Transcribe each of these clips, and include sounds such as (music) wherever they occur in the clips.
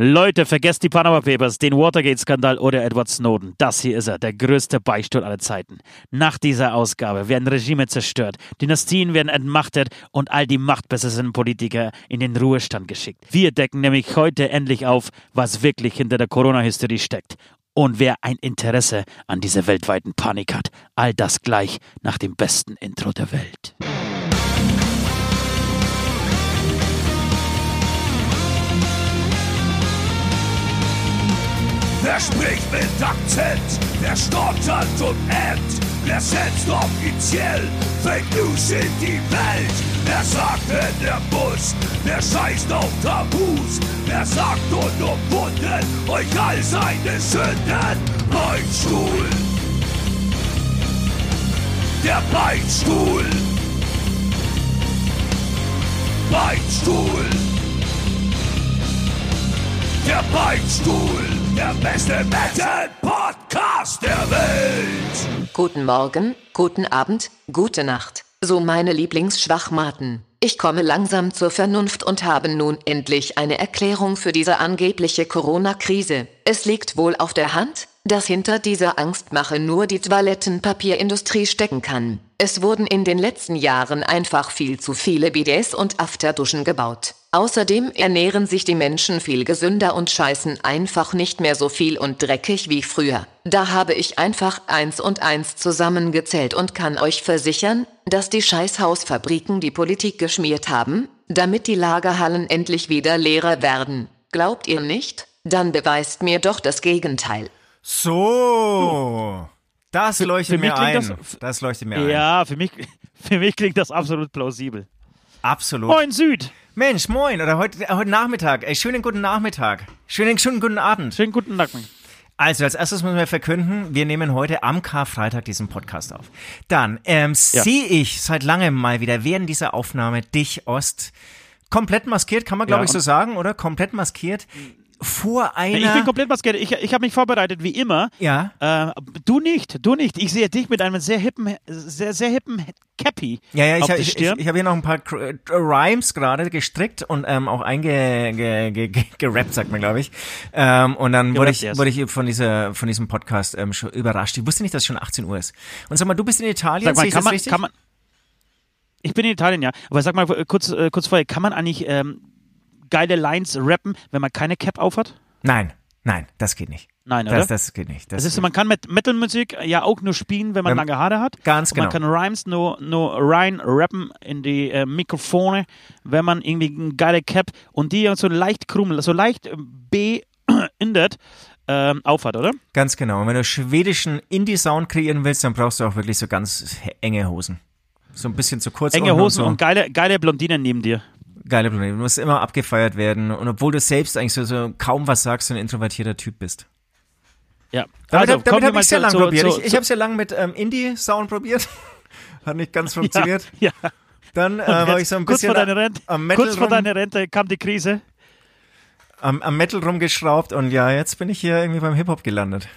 Leute, vergesst die Panama Papers, den Watergate-Skandal oder Edward Snowden. Das hier ist er, der größte Beichtstuhl aller Zeiten. Nach dieser Ausgabe werden Regime zerstört, Dynastien werden entmachtet und all die machtbesessenen Politiker in den Ruhestand geschickt. Wir decken nämlich heute endlich auf, was wirklich hinter der Corona-Hysterie steckt und wer ein Interesse an dieser weltweiten Panik hat. All das gleich nach dem besten Intro der Welt. Wer spricht mit Akzent? Wer stottert und ämmt? Wer setzt offiziell Fake News in die Welt? Wer sagt in der Bus? Wer scheißt auf Tabus? Wer sagt unumwunden euch all seine Sünden? Beinstuhl! Der Beinstuhl! Beinstuhl! Der Beinstuhl! Der beste Metal-Podcast der Welt! Guten Morgen, guten Abend, gute Nacht. So meine Lieblingsschwachmaten. Ich komme langsam zur Vernunft und habe nun endlich eine Erklärung für diese angebliche Corona-Krise. Es liegt wohl auf der Hand, dass hinter dieser Angstmache nur die Toilettenpapierindustrie stecken kann. Es wurden in den letzten Jahren einfach viel zu viele BDs und Afterduschen gebaut. Außerdem ernähren sich die Menschen viel gesünder und scheißen einfach nicht mehr so viel und dreckig wie früher. Da habe ich einfach eins und eins zusammengezählt und kann euch versichern, dass die Scheißhausfabriken die Politik geschmiert haben, damit die Lagerhallen endlich wieder leerer werden. Glaubt ihr nicht? Dann beweist mir doch das Gegenteil. So. Das leuchtet für mich mir ein. das- Das, leuchtet mir ein. Ja, für mich, (laughs) für mich klingt das absolut plausibel. Absolut. Moin Süd! Mensch, moin. Oder heute, äh, heute Nachmittag. Ey, schönen guten Nachmittag. Schönen, schönen guten Abend. Schönen guten Nacken. Also, als erstes müssen wir verkünden, wir nehmen heute am Karfreitag diesen Podcast auf. Dann ähm, sehe ich seit langem mal wieder während dieser Aufnahme dich, Ost, komplett maskiert, kann man glaube Ja. ich so sagen, oder? Komplett maskiert. Vor einer... Ich bin komplett maskiert. Ich, ich habe mich vorbereitet, wie immer. ja, Äh, du nicht, du nicht. Ich sehe dich mit einem sehr hippen, sehr, sehr hippen Cappy Ja, ja, ich, hab- der ich, ich, ich habe hier noch ein paar äh, Rhymes gerade gestrickt und ähm, auch einge ge, ge, ge, gerappt, sagt man, glaube ich. Ähm, und dann wurde ich, wurde ich von, dieser, von diesem Podcast ähm, schon überrascht. Ich wusste nicht, dass es schon 18 Uhr ist. Und sag mal, du bist in Italien, Sag mal, sehe ich kann man, richtig? kann man. Ich bin in Italien, ja. Aber sag mal äh, kurz, äh, kurz vorher, kann man eigentlich ähm, geile Lines rappen, wenn man keine Cap aufhat? nein, nein, das geht nicht. Nein, oder? Das, das geht nicht. Das Das ist, so, man kann mit Metalmusik ja auch nur spielen, wenn man Wenn- lange Haare hat. Ganz Und man genau. kann Rhymes nur, nur rein rappen in die äh, Mikrofone, wenn man irgendwie eine geile Cap und die so leicht krummel, so leicht äh, behindert (clears throat) ähm, aufhat, oder? Ganz genau. Und wenn du schwedischen Indie-Sound kreieren willst, dann brauchst du auch wirklich so ganz enge Hosen. So ein bisschen zu kurz. Enge Hosen so. und geile, geile Blondinen neben dir. Geile Probleme. Du musst immer abgefeiert werden. Und obwohl du selbst eigentlich so, so kaum was sagst, so ein introvertierter Typ bist. Ja. Damit, also, damit habe ich sehr zu- probiert. zu- ich ich habe es ja lange mit ähm, Indie-Sound probiert. (laughs) Hat nicht ganz funktioniert. Ja, Dann äh, war ich so ein kurz bisschen vor deiner Rente, am, Metal kurz vor deiner Rente kam die Krise. am, am Metal rumgeschraubt und ja, jetzt bin ich hier irgendwie beim Hip-Hop gelandet.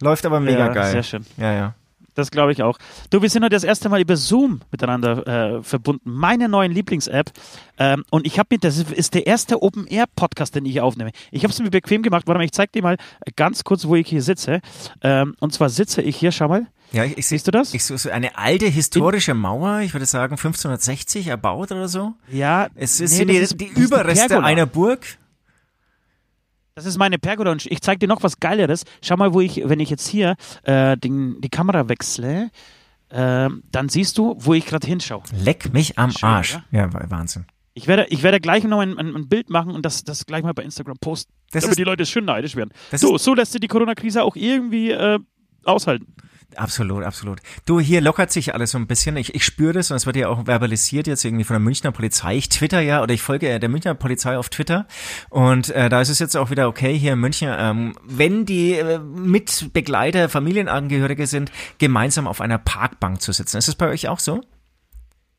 Läuft aber mega Ja, geil. sehr schön. Ja, ja. Das glaube ich auch. Du, wir sind heute das erste Mal über Zoom miteinander äh, verbunden. Meine neuen Lieblings-App. Ähm, und ich habe mir, das ist der erste Open-Air-Podcast, den ich hier aufnehme. Ich habe es mir bequem gemacht. Warte mal, ich zeige dir mal ganz kurz, wo ich hier sitze. Ähm, und zwar sitze ich hier, schau mal. Ja, ich, ich Siehst du das? Ich so, eine alte historische Mauer, ich würde sagen 1560 erbaut oder so. Ja, Es ist, nee, sind die, ist- die Überreste einer Burg. Das ist meine Pergola und ich zeige dir noch was Geileres. Schau mal, wo ich, wenn ich jetzt hier äh, den, die Kamera wechsle, ähm, dann siehst du, wo ich gerade hinschaue. Leck mich am Schön, Arsch. oder? Ja, Wahnsinn. Ich werde, ich werde gleich noch ein, ein, ein Bild machen und das, das gleich mal bei Instagram posten, Das damit ist- die Leute schön neidisch werden. So, ist- so lässt sich die Corona-Krise auch irgendwie äh, aushalten. Absolut, absolut. Du, hier lockert sich alles so ein bisschen. Ich, ich spüre das und es wird ja auch verbalisiert jetzt irgendwie von der Münchner Polizei. Ich twitter ja oder ich folge der Münchner Polizei auf Twitter und äh, da ist es jetzt auch wieder okay hier in München, ähm, wenn die äh, Mitbegleiter, Familienangehörige sind, gemeinsam auf einer Parkbank zu sitzen. Ist das bei euch auch so?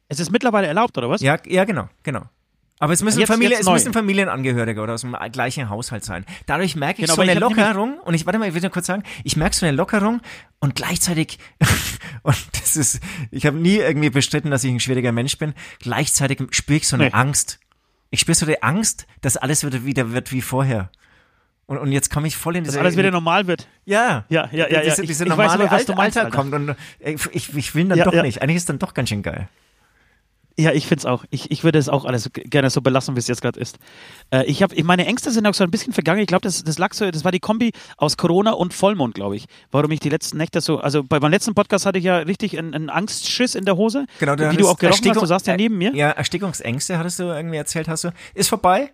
Es ist mittlerweile erlaubt, oder was? Ja, ja, genau, genau. Aber es müssen, Jetzt- Familie, jetzt es müssen Familienangehörige oder aus dem gleichen Haushalt sein. Dadurch merke ich Genau, so eine ich Lockerung und ich, warte mal, ich will nur kurz sagen, ich merke so eine Lockerung und gleichzeitig, (laughs) und das ist, ich habe nie irgendwie bestritten, dass ich ein schwieriger Mensch bin, gleichzeitig spüre ich so eine Nee. Angst. Ich spüre so die Angst, dass alles wieder, wieder wird wie vorher. Und, und jetzt komme ich voll in diese. Dass alles wieder normal wird. Ja, Ja, ja, ja, ja. Diese, Ich- diese ich weiß normale aber, was du meinst, Alter Alter. kommt und äh, ich, ich will dann Ja, doch ja. nicht. Eigentlich ist dann doch ganz schön geil. Ja, ich find's auch. Ich, ich würde es auch alles gerne so belassen, wie es jetzt gerade ist. Äh, ich habe meine Ängste sind auch so ein bisschen vergangen. Ich glaube, das, das lag so, das war die Kombi aus Corona und Vollmond, glaube ich. Warum ich die letzten Nächte so, also bei meinem letzten Podcast hatte ich ja richtig einen, einen Angstschiss in der Hose. Genau, wie du auch gerochen hast, du saßt ja neben mir. Ja, Erstickungsängste hattest du irgendwie erzählt, hast du. Ist vorbei?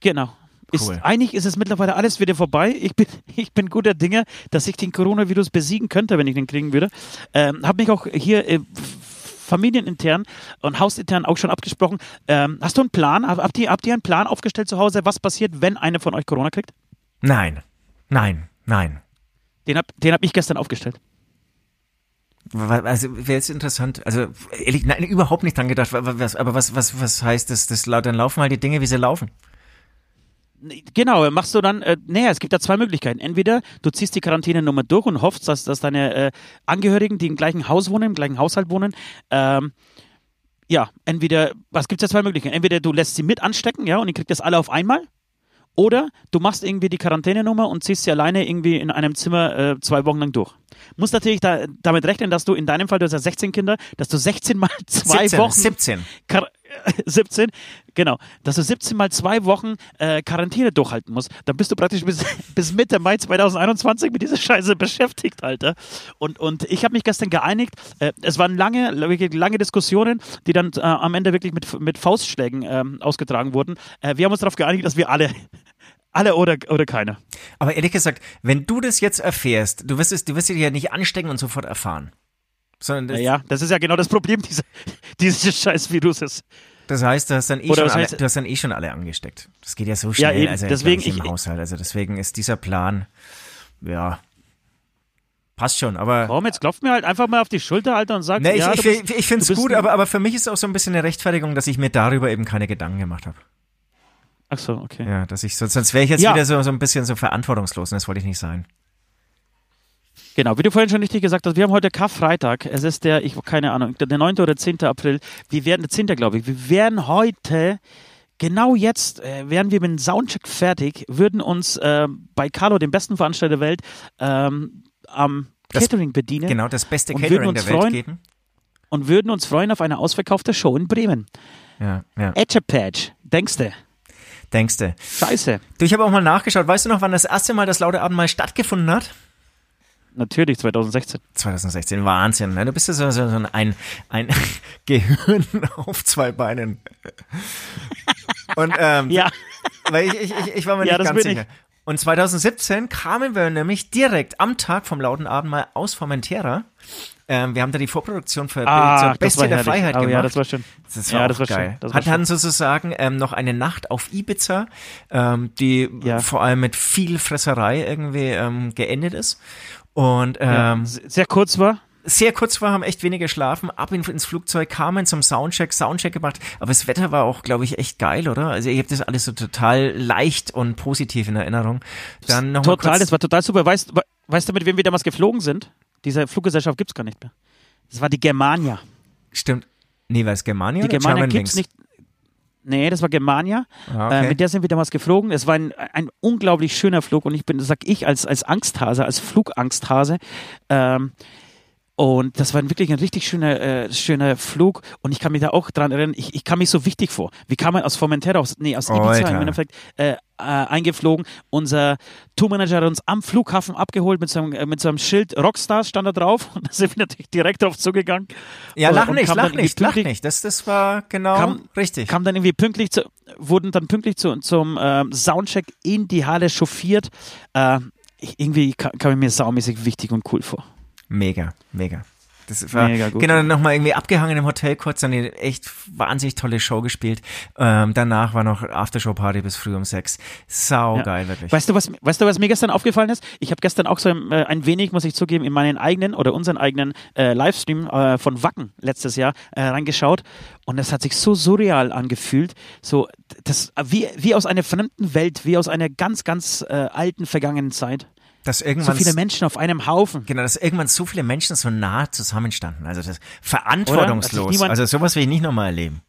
Genau. Ist, Cool. eigentlich ist es mittlerweile alles wieder vorbei. Ich bin, (laughs) ich bin guter Dinge, dass ich den Coronavirus besiegen könnte, wenn ich den kriegen würde. Ähm, habe mich auch hier äh, familienintern und hausintern auch schon abgesprochen. Ähm, hast du einen Plan? Hab- Habt ihr, habt ihr einen Plan aufgestellt zu Hause, was passiert, wenn einer von euch Corona kriegt? Nein. Nein. Nein. Den habe den hab ich gestern aufgestellt. Also wäre jetzt interessant, also ehrlich, nein, überhaupt nicht dran gedacht, wa- was, aber was, was, was heißt das, das, dann laufen halt die Dinge, wie sie laufen. Genau, machst du dann, äh, naja, es gibt da zwei Möglichkeiten. Entweder du ziehst die Quarantänenummer durch und hoffst, dass, dass deine äh, Angehörigen, die im gleichen Haus wohnen, im gleichen Haushalt wohnen, ähm, ja, entweder, was gibt es ja zwei Möglichkeiten. Entweder du lässt sie mit anstecken, ja, und ihr kriegt das alle auf einmal. Oder du machst irgendwie die Quarantänenummer und ziehst sie alleine irgendwie in einem Zimmer äh, zwei Wochen lang durch. Musst natürlich da, damit rechnen, dass du in deinem Fall, du hast ja 16 Kinder, dass du 16 mal (laughs) zwei 17, Wochen 17. Quar 17, genau, dass du 17 mal zwei Wochen äh, Quarantäne durchhalten musst, dann bist du praktisch bis, (laughs) bis Mitte Mai 2021 mit dieser Scheiße (laughs) beschäftigt, Alter. Und, und ich habe mich gestern geeinigt, äh, es waren lange, wirklich lange Diskussionen, die dann äh, am Ende wirklich mit, mit Faustschlägen ähm, ausgetragen wurden. Äh, wir haben uns darauf geeinigt, dass wir alle, alle oder, oder keiner. Aber ehrlich gesagt, wenn du das jetzt erfährst, du wirst es, du wirst dich ja nicht anstecken und sofort erfahren. Sondern das, Ja, das ist ja genau das Problem dieser, (laughs) dieses scheiß Viruses. das heißt, du hast dann eh Oder schon alle, heißt- du hast dann eh schon alle angesteckt. Das geht ja so Ja, schnell, eben. also Deswegen ich, im Haushalt. Also deswegen ist dieser Plan, ja, passt schon, aber. Warum? Jetzt klopft mir halt einfach mal auf die Schulter, Alter, und sagt, Ne, ich, ja, ich, ich, ich finde es gut, aber, aber für mich ist es auch so ein bisschen eine Rechtfertigung, dass ich mir darüber eben keine Gedanken gemacht habe. Ach so, okay. Ja, dass ich so, sonst wäre ich jetzt Ja. wieder so, so ein bisschen so verantwortungslos und das wollte ich nicht sein. Genau, wie du vorhin schon richtig gesagt hast, wir haben heute Karfreitag. Es ist der, ich keine Ahnung, der 9. oder 10. April. Wir werden, der 10. glaube ich, wir werden heute, genau jetzt, äh, wären wir mit dem Soundcheck fertig, würden uns äh, bei Carlo, dem besten Veranstalter der Welt, ähm, am Das- Catering bedienen Genau, das beste Catering uns der Welt geben. und würden uns freuen auf eine ausverkaufte Show in Bremen. Ja, ja. Etchepatch, denkst du? Denkste. Scheiße. Du, ich habe auch mal nachgeschaut. Weißt du noch, wann das erste Mal das laute Abendmahl stattgefunden hat? Natürlich, 2016. 2016. Wahnsinn. Ne? Du bist ja so, so, so ein, ein (laughs) Gehirn (laughs) auf zwei Beinen. Und ähm, Ja. weil ich, ich, ich, ich war mir Ja, nicht ganz bin ich. Und 2017 kamen wir nämlich direkt am Tag vom lauten Abendmahl aus Formentera. Ähm, wir haben da die Vorproduktion für Ah, zur Bestie der. Freiheit oh, gemacht. Ja, das war schön. Das war ja, das war geil. schön. Das war Hat dann schön. sozusagen ähm, noch eine Nacht auf Ibiza, ähm, die Ja. vor allem mit viel Fresserei irgendwie ähm, geendet ist. Und Ja, ähm, sehr kurz war. Sehr kurz war, haben echt wenig geschlafen, ab in, ins Flugzeug, kamen zum Soundcheck, Soundcheck gemacht. Aber das Wetter war auch, glaube ich, echt geil, oder? Also ihr habt das alles so total leicht und positiv in Erinnerung. Dann noch Total, kurz, das war total super. Weißt, we- weißt du, mit wem wir damals geflogen sind? Diese Fluggesellschaft gibt's gar nicht mehr. Das war die Germania. Stimmt. Nee, war es Germania Die Germania German gibt's Wings? nicht. Nee, das war Germania. Ah, okay. äh, mit der sind wir damals geflogen. Es war ein, ein unglaublich schöner Flug und ich bin, das sag ich als, als Angsthase, als Flugangsthase. Ähm, und das war wirklich ein richtig schöner, äh, schöner Flug. Und ich kann mich da auch dran erinnern, ich, ich kam mir so wichtig vor. Wir kamen aus Formentera, aus, nee, aus Ibiza Alter. im Endeffekt, äh, äh, eingeflogen. Unser Tourmanager hat uns am Flughafen abgeholt mit so einem, äh, mit so einem Schild Rockstars stand da drauf. Und da sind wir natürlich direkt drauf zugegangen. ja, Und- lach und nicht, kam lach nicht, lach nicht. Das, das war genau Kam- richtig. Kam dann irgendwie pünktlich zu, wurden dann pünktlich zu, zum ähm, Soundcheck in die Halle chauffiert. Äh, ich, irgendwie kam, kam mir saumäßig wichtig und cool vor. Mega, mega. Das war Mega gut. genau dann nochmal irgendwie abgehangen im Hotel kurz, dann eine echt wahnsinnig tolle Show gespielt. Ähm, danach war noch Aftershow-Party bis früh um sechs. Sau Ja. geil, wirklich. Weißt du, was, weißt du, was mir gestern aufgefallen ist? Ich habe gestern auch so ein, äh, ein wenig, muss ich zugeben, in meinen eigenen oder unseren eigenen äh, Livestream äh, von Wacken letztes Jahr äh, reingeschaut und es hat sich so surreal angefühlt, so das wie, wie aus einer fremden Welt, wie aus einer ganz, ganz äh, alten vergangenen Zeit. Dass So irgendwann viele Menschen auf einem Haufen. Genau, dass irgendwann so viele Menschen so nah zusammenstanden. Also das verantwortungslos. Also sowas will ich nicht nochmal erleben.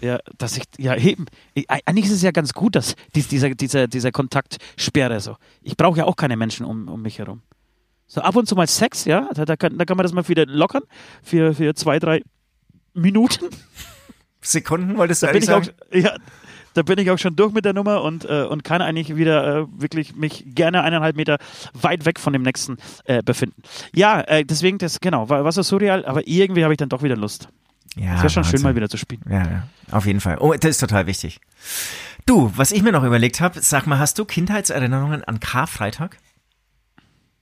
Ja, dass ich, ja eben. Ich, eigentlich ist es ja ganz gut, dass dies, dieser, dieser, dieser Kontaktsperre so. Ich brauche ja auch keine Menschen um, um mich herum. So ab und zu mal Sex, ja, da, da, kann, da kann man das mal wieder lockern für, für zwei, drei Minuten. (laughs) Sekunden wolltest du Da bin, ich auch, sagen? ja, da bin ich auch schon durch mit der Nummer und, äh, und kann eigentlich wieder äh, wirklich mich gerne eineinhalb Meter weit weg von dem nächsten äh, befinden. Ja, äh, deswegen, das, genau, war, war so surreal, aber irgendwie habe ich dann doch wieder Lust. Ja, Es wäre schon schön, mal wieder zu spielen. Ja, ja, auf jeden Fall. Oh, das ist total wichtig. Du, was ich mir noch überlegt habe, sag mal, hast du Kindheitserinnerungen an Karfreitag?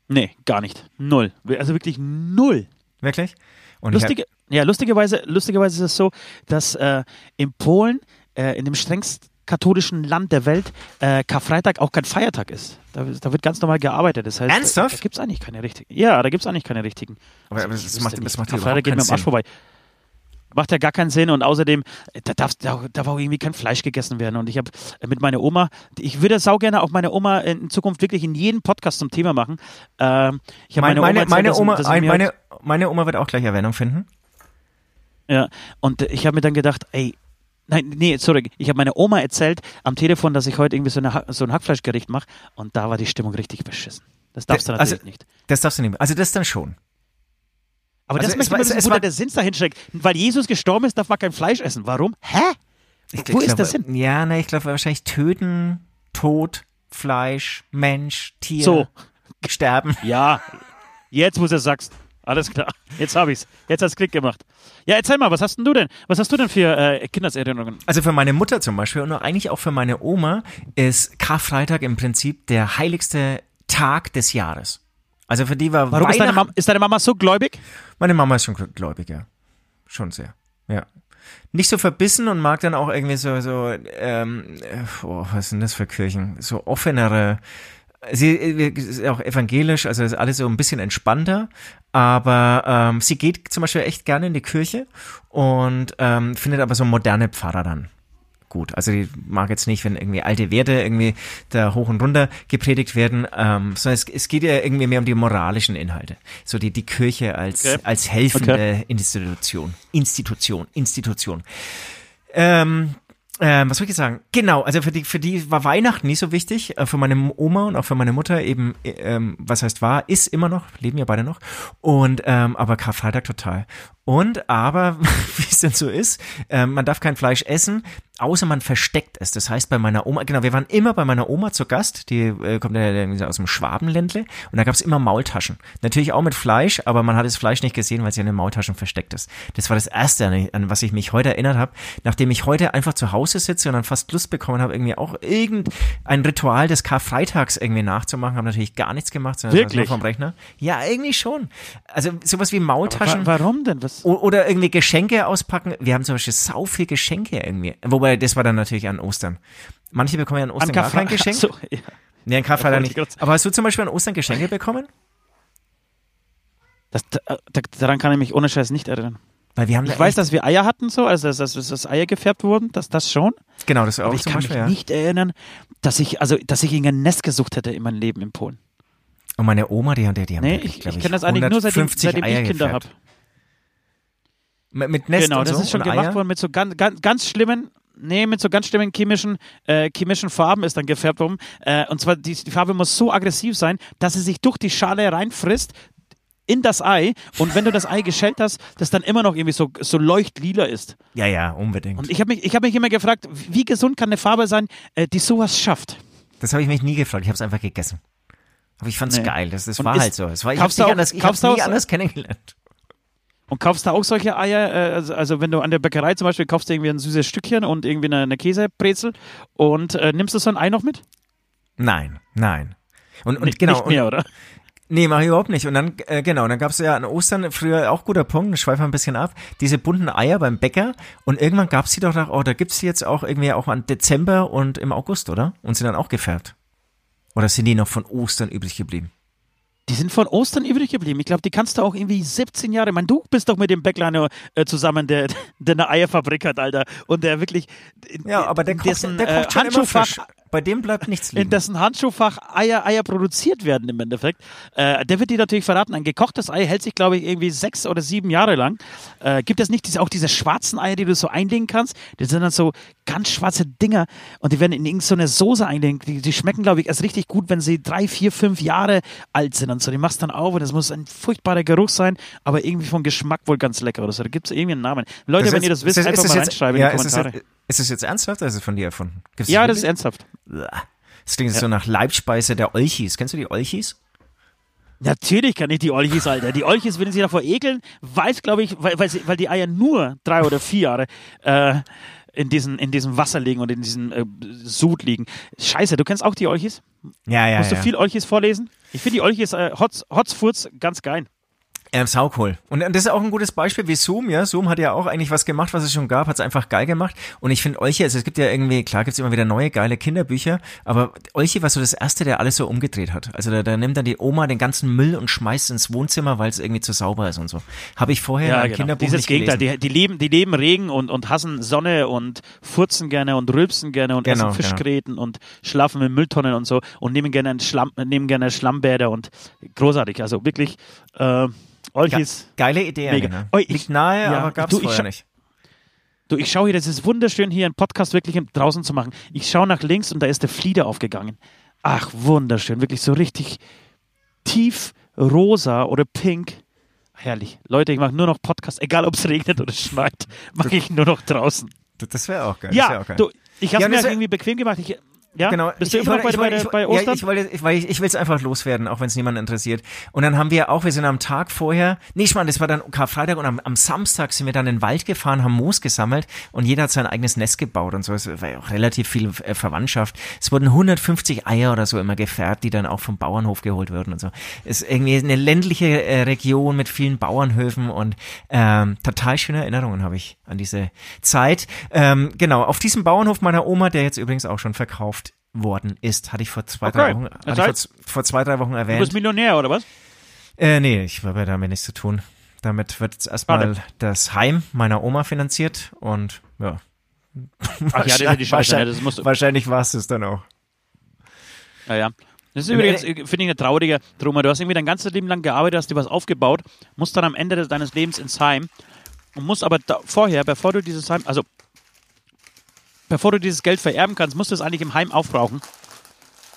Nee, gar nicht. Null. Also wirklich null. Wirklich? Und Lustige, ja, lustigerweise, lustigerweise ist es so, dass äh, in Polen, äh, in dem strengst katholischen Land der Welt, äh, Karfreitag auch kein Feiertag ist. Da, da wird ganz normal gearbeitet. Das heißt, Ernsthaft? Da, da gibt es eigentlich keine richtigen. Ja, da gibt es eigentlich keine richtigen. Aber- aber das wüsste macht- das macht ja Karfreitag geht mir am Arsch vorbei. Macht ja gar keinen Sinn und außerdem, äh, da darf, da, darf auch irgendwie kein Fleisch gegessen werden. Und ich habe mit meiner Oma, ich würde sau gerne auch meine Oma in Zukunft wirklich in jedem Podcast zum Thema machen. Ähm, ich habe meine, meine, erzählt, meine, Oma, dass ich ein, mir meine, meine Oma wird auch gleich Erwähnung finden. Ja, und äh, ich habe mir dann gedacht, ey, nein, nee, sorry, ich habe meiner Oma erzählt am Telefon, dass ich heute irgendwie so, eine, so ein Hackfleischgericht mache und da war die Stimmung richtig beschissen. Das darfst du Also- natürlich nicht. Das darfst du nicht mehr. Also das dann schon. Aber also das möchte man wissen, wo der Sinn dahin steckt. Weil Jesus gestorben ist, darf man kein Fleisch essen. Warum? Hä? Ich, Wo ich ist glaube, das hin? Ja, ne, ich glaube wahrscheinlich töten, Tod, Fleisch, Mensch, Tier, So. sterben. Ja, jetzt, du es sagst. Alles klar. Jetzt habe ich's. Jetzt hat's Klick gemacht. Ja, erzähl mal, was hast denn du denn? Was hast du denn für äh, Kindheitserinnerungen? Also für meine Mutter zum Beispiel und eigentlich auch für meine Oma ist Karfreitag im Prinzip der heiligste Tag des Jahres. Also für die war Warum ist deine, Mama, ist deine Mama so gläubig? Meine Mama ist schon gläubig, ja. Schon sehr. Ja. Nicht so verbissen und mag dann auch irgendwie so, so, ähm, äh, oh, was sind das für Kirchen? So offenere, sie äh, ist auch evangelisch, also ist alles so ein bisschen entspannter, aber ähm, sie geht zum Beispiel echt gerne in die Kirche und ähm, findet aber so moderne Pfarrer dann gut. Also die mag jetzt nicht, wenn irgendwie alte Werte irgendwie da hoch und runter gepredigt werden, ähm, sondern es, es geht ja irgendwie mehr um die moralischen Inhalte. So die, die Kirche als, Okay. als helfende Okay. Institution. Institution, Institution. Ähm, ähm, was soll ich jetzt sagen? Genau, also für die, für die war Weihnachten nicht so wichtig. Äh, Für meine Oma und auch für meine Mutter eben, äh, ähm, was heißt war, ist immer noch, leben ja beide noch. Und ähm, aber Karfreitag total. Und aber, (laughs) wie es denn so ist, ähm, man darf kein Fleisch essen, außer man versteckt es. Das heißt, bei meiner Oma, genau, wir waren immer bei meiner Oma zu Gast, die äh, kommt ja aus dem Schwabenländle und da gab es immer Maultaschen. Natürlich auch mit Fleisch, aber man hat das Fleisch nicht gesehen, weil sie in den Maultaschen versteckt ist. Das war das Erste, an, an was ich mich heute erinnert habe, nachdem ich heute einfach zu Hause sitze und dann fast Lust bekommen habe, irgendwie auch irgendein Ritual des Karfreitags irgendwie nachzumachen, habe natürlich gar nichts gemacht, sondern Wirklich? nur vom Rechner. Ja, irgendwie schon. Also sowas wie Maultaschen. Wa warum denn? Was? Oder irgendwie Geschenke auspacken. Wir haben zum Beispiel sau viel Geschenke irgendwie. Wobei, das war dann natürlich an Ostern. Manche bekommen ja an Ostern gar kein Geschenk. So, ja. Nee, an Karfreitag nicht. ich. Aber hast du zum Beispiel an Ostern Geschenke bekommen? das, da, da, daran kann ich mich ohne Scheiß nicht erinnern. Weil wir haben Ich weiß, dass wir Eier hatten, so, also dass, dass, dass Eier gefärbt wurden, dass das schon. Genau, das war Aber auch ich zum kann Beispiel, mich ja. nicht erinnern, dass ich, also, dass ich irgendein Nest gesucht hätte in meinem Leben in Polen. Und meine Oma, die, die, die haben Nee, wirklich, ich, glaub ich kenne das eigentlich nur seitdem, 150 seitdem Eier ich Kinder habe. Mit, mit Nest Genau, das so ist schon gemacht Eier? worden mit so ganz, ganz, ganz schlimmen, nee, mit so ganz schlimmen chemischen, äh, chemischen Farben ist dann gefärbt worden. Äh, und zwar, die, die Farbe muss so aggressiv sein, dass sie sich durch die Schale reinfrisst in das Ei und wenn du das Ei geschält hast, das dann immer noch irgendwie so, so leuchtlila ist. Ja, ja, unbedingt. Und ich habe mich, ich hab mich immer gefragt, wie gesund kann eine Farbe sein, äh, die sowas schafft? das habe ich mich nie gefragt. Ich habe es einfach gegessen. Aber ich fand's Nee. geil. Das, das war ist- halt so. Es war, ich hab's anders, hab's du nie anders kennengelernt. Und kaufst du auch solche Eier, äh, also, also wenn du an der Bäckerei zum Beispiel kaufst irgendwie ein süßes Stückchen und irgendwie eine, eine Käsebrezel und äh, nimmst du so ein Ei noch mit? Nein, nein. Und, und Nicht, genau. nicht mehr, oder? Nee, mache ich überhaupt nicht. Und dann, äh, genau, dann gab's ja an Ostern früher auch guter Punkt, ich schweife mal ein bisschen ab, diese bunten Eier beim Bäcker und irgendwann gab's die doch, noch, oh, da gibt's die jetzt auch irgendwie auch an Dezember und im August, oder? Und sind dann auch gefärbt. Oder sind die noch von Ostern übrig geblieben? Die sind von Ostern übrig geblieben. Ich glaube, die kannst du auch irgendwie 17 Jahre. Ich meine, du bist doch mit dem Bäckler äh, zusammen, der, (laughs) der eine Eierfabrik hat, Alter. Und der wirklich. Ja, aber der kocht- dessen, der kocht äh, schon immer Handschuhfach. Bei dem bleibt nichts liegen. in dessen Handschuhfach Eier, Eier produziert werden im Endeffekt. Äh, der wird dir natürlich verraten, ein gekochtes Ei hält sich, glaube ich, irgendwie sechs oder sieben Jahre lang. Äh, gibt es nicht diese, auch diese schwarzen Eier, die du so einlegen kannst? Die sind dann so ganz schwarze Dinger und die werden in irgendeine so Soße einlegen. Die, die schmecken, glaube ich, erst richtig gut, wenn sie drei, vier, fünf Jahre alt sind und so. Die machst dann auf und es muss ein furchtbarer Geruch sein, aber irgendwie vom Geschmack wohl ganz lecker oder so. Da gibt es irgendwie einen Namen. Leute, Das wenn ist- ihr das wisst, ist einfach ist mal jetzt- reinschreiben ja, in die ist es Kommentare. jetzt- Ist es jetzt ernsthaft oder ist es von dir erfunden? Gibt's Ja, das das ist ernsthaft. Das klingt so nach Leibspeise der Olchis. Kennst du die Olchis? Natürlich kann ich die Olchis, Alter. Die Olchis würden sich davor ekeln, weil glaube ich, weil, weil, sie, weil die Eier nur drei oder vier Jahre äh, in, diesen, in diesem Wasser liegen und in diesem äh, Sud liegen. Scheiße, du kennst auch die Olchis? Ja, ja, Musst ja. du viel Olchis vorlesen? Ich finde die Olchis, äh, Hotz, Hotzfurz, ganz geil. Ähm, saucool. Und das ist auch ein gutes Beispiel wie Zoom, ja. Zoom hat ja auch eigentlich was gemacht, was es schon gab, hat es einfach geil gemacht. Und ich finde Olche, also es gibt ja irgendwie, klar gibt's immer wieder neue geile Kinderbücher, aber Olche war so das erste, der alles so umgedreht hat. Also da, da nimmt dann die Oma den ganzen Müll und schmeißt ins Wohnzimmer, weil es irgendwie zu sauber ist und so. Habe ich vorher in einem Kinderbuch Dieses nicht Gegenteil. gelesen. Die, die, leben, die leben Regen und, und hassen Sonne und furzen gerne und rülpsen gerne und Genau, essen Fischgräten und schlafen in Mülltonnen und so und nehmen gerne, einen Schlamm, nehmen gerne Schlammbäder und großartig. Also wirklich, äh, Olchis. Geile Idee, Mega. ne? Oh, ich- Liegt nahe, ja, aber gab's du, vorher nicht. Du, ich schaue hier, das ist wunderschön, hier einen Podcast wirklich draußen zu machen. Ich schaue nach links und da ist der Flieder aufgegangen. Ach, wunderschön, wirklich so richtig tief rosa oder pink. Herrlich. Leute, ich mache nur noch Podcast, egal ob es regnet oder schneit, mache ich nur noch draußen. Das wäre auch geil. das wär Ja, auch geil. du, ich habe Ja, mir halt irgendwie bequem gemacht. Ich, ja, Genau. bist du immer noch bei, ich bei, der- bei ich- Ostern? Ja, ich wollte, ich, ich, ich will es einfach loswerden, auch wenn es niemand interessiert. Und dann haben wir auch, wir sind am Tag vorher, nee, ich meine, das war dann Karfreitag und am, am Samstag sind wir dann in den Wald gefahren, haben Moos gesammelt und jeder hat sein eigenes Nest gebaut und so. Es war ja auch relativ viel äh, Verwandtschaft. Es wurden 150 Eier oder so immer gefährt, die dann auch vom Bauernhof geholt würden und so. Es ist irgendwie eine ländliche äh, Region mit vielen Bauernhöfen und ähm, total schöne Erinnerungen habe ich an diese Zeit. Ähm, genau, auf diesem Bauernhof meiner Oma, der jetzt übrigens auch schon verkauft worden ist, hatte ich vor zwei, Okay. drei Wochen, hatte ich vor, heißt- vor zwei, drei Wochen du erwähnt. bist Millionär, oder was? Äh, nee, ich habe damit nichts zu tun. Damit wird jetzt erstmal das Heim meiner Oma finanziert und ja. Ach (laughs) ja, das ist ja ne? Das du, wahrscheinlich war es das dann auch. Ja, ja. Das ist übrigens, äh, finde ich, eine traurige Truma. Du hast irgendwie dein ganzes Leben lang gearbeitet, hast dir was aufgebaut, musst dann am Ende deines Lebens ins Heim und musst aber da, vorher, bevor du dieses Heim, also bevor du dieses Geld vererben kannst, musst du es eigentlich im Heim aufbrauchen.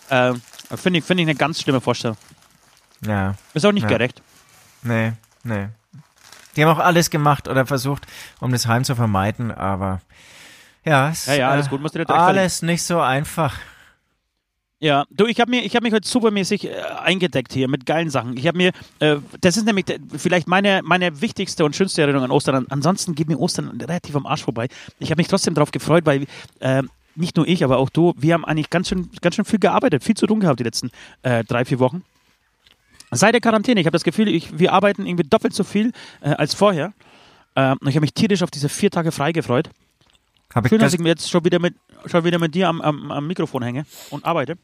Äh, finde ich, finde ich eine ganz schlimme Vorstellung. Ja, Ist auch nicht Ja. gerecht. nee, nee. Die haben auch alles gemacht oder versucht, um das Heim zu vermeiden, aber ja, es, Ja, ja, alles äh, gut, musst du dir verdienen. alles nicht so einfach. Ja, du, ich habe mir, ich hab mich heute supermäßig äh, eingedeckt hier mit geilen Sachen. Ich habe mir, äh, das ist nämlich der- vielleicht meine, meine wichtigste und schönste Erinnerung an Ostern. An, ansonsten geht mir Ostern relativ am Arsch vorbei. Ich habe mich trotzdem darauf gefreut, weil äh, nicht nur ich, aber auch du, wir haben eigentlich ganz schön, ganz schön viel gearbeitet, viel zu tun gehabt die letzten äh, drei, vier Wochen. Seit der Quarantäne, ich habe das Gefühl, ich, wir arbeiten irgendwie doppelt so viel äh, als vorher. Äh, und ich habe mich tierisch auf diese vier Tage frei gefreut. Hab ich Schön, dass das, ich mir jetzt schon wieder mit, schon wieder mit dir am, am, am Mikrofon hänge und arbeite.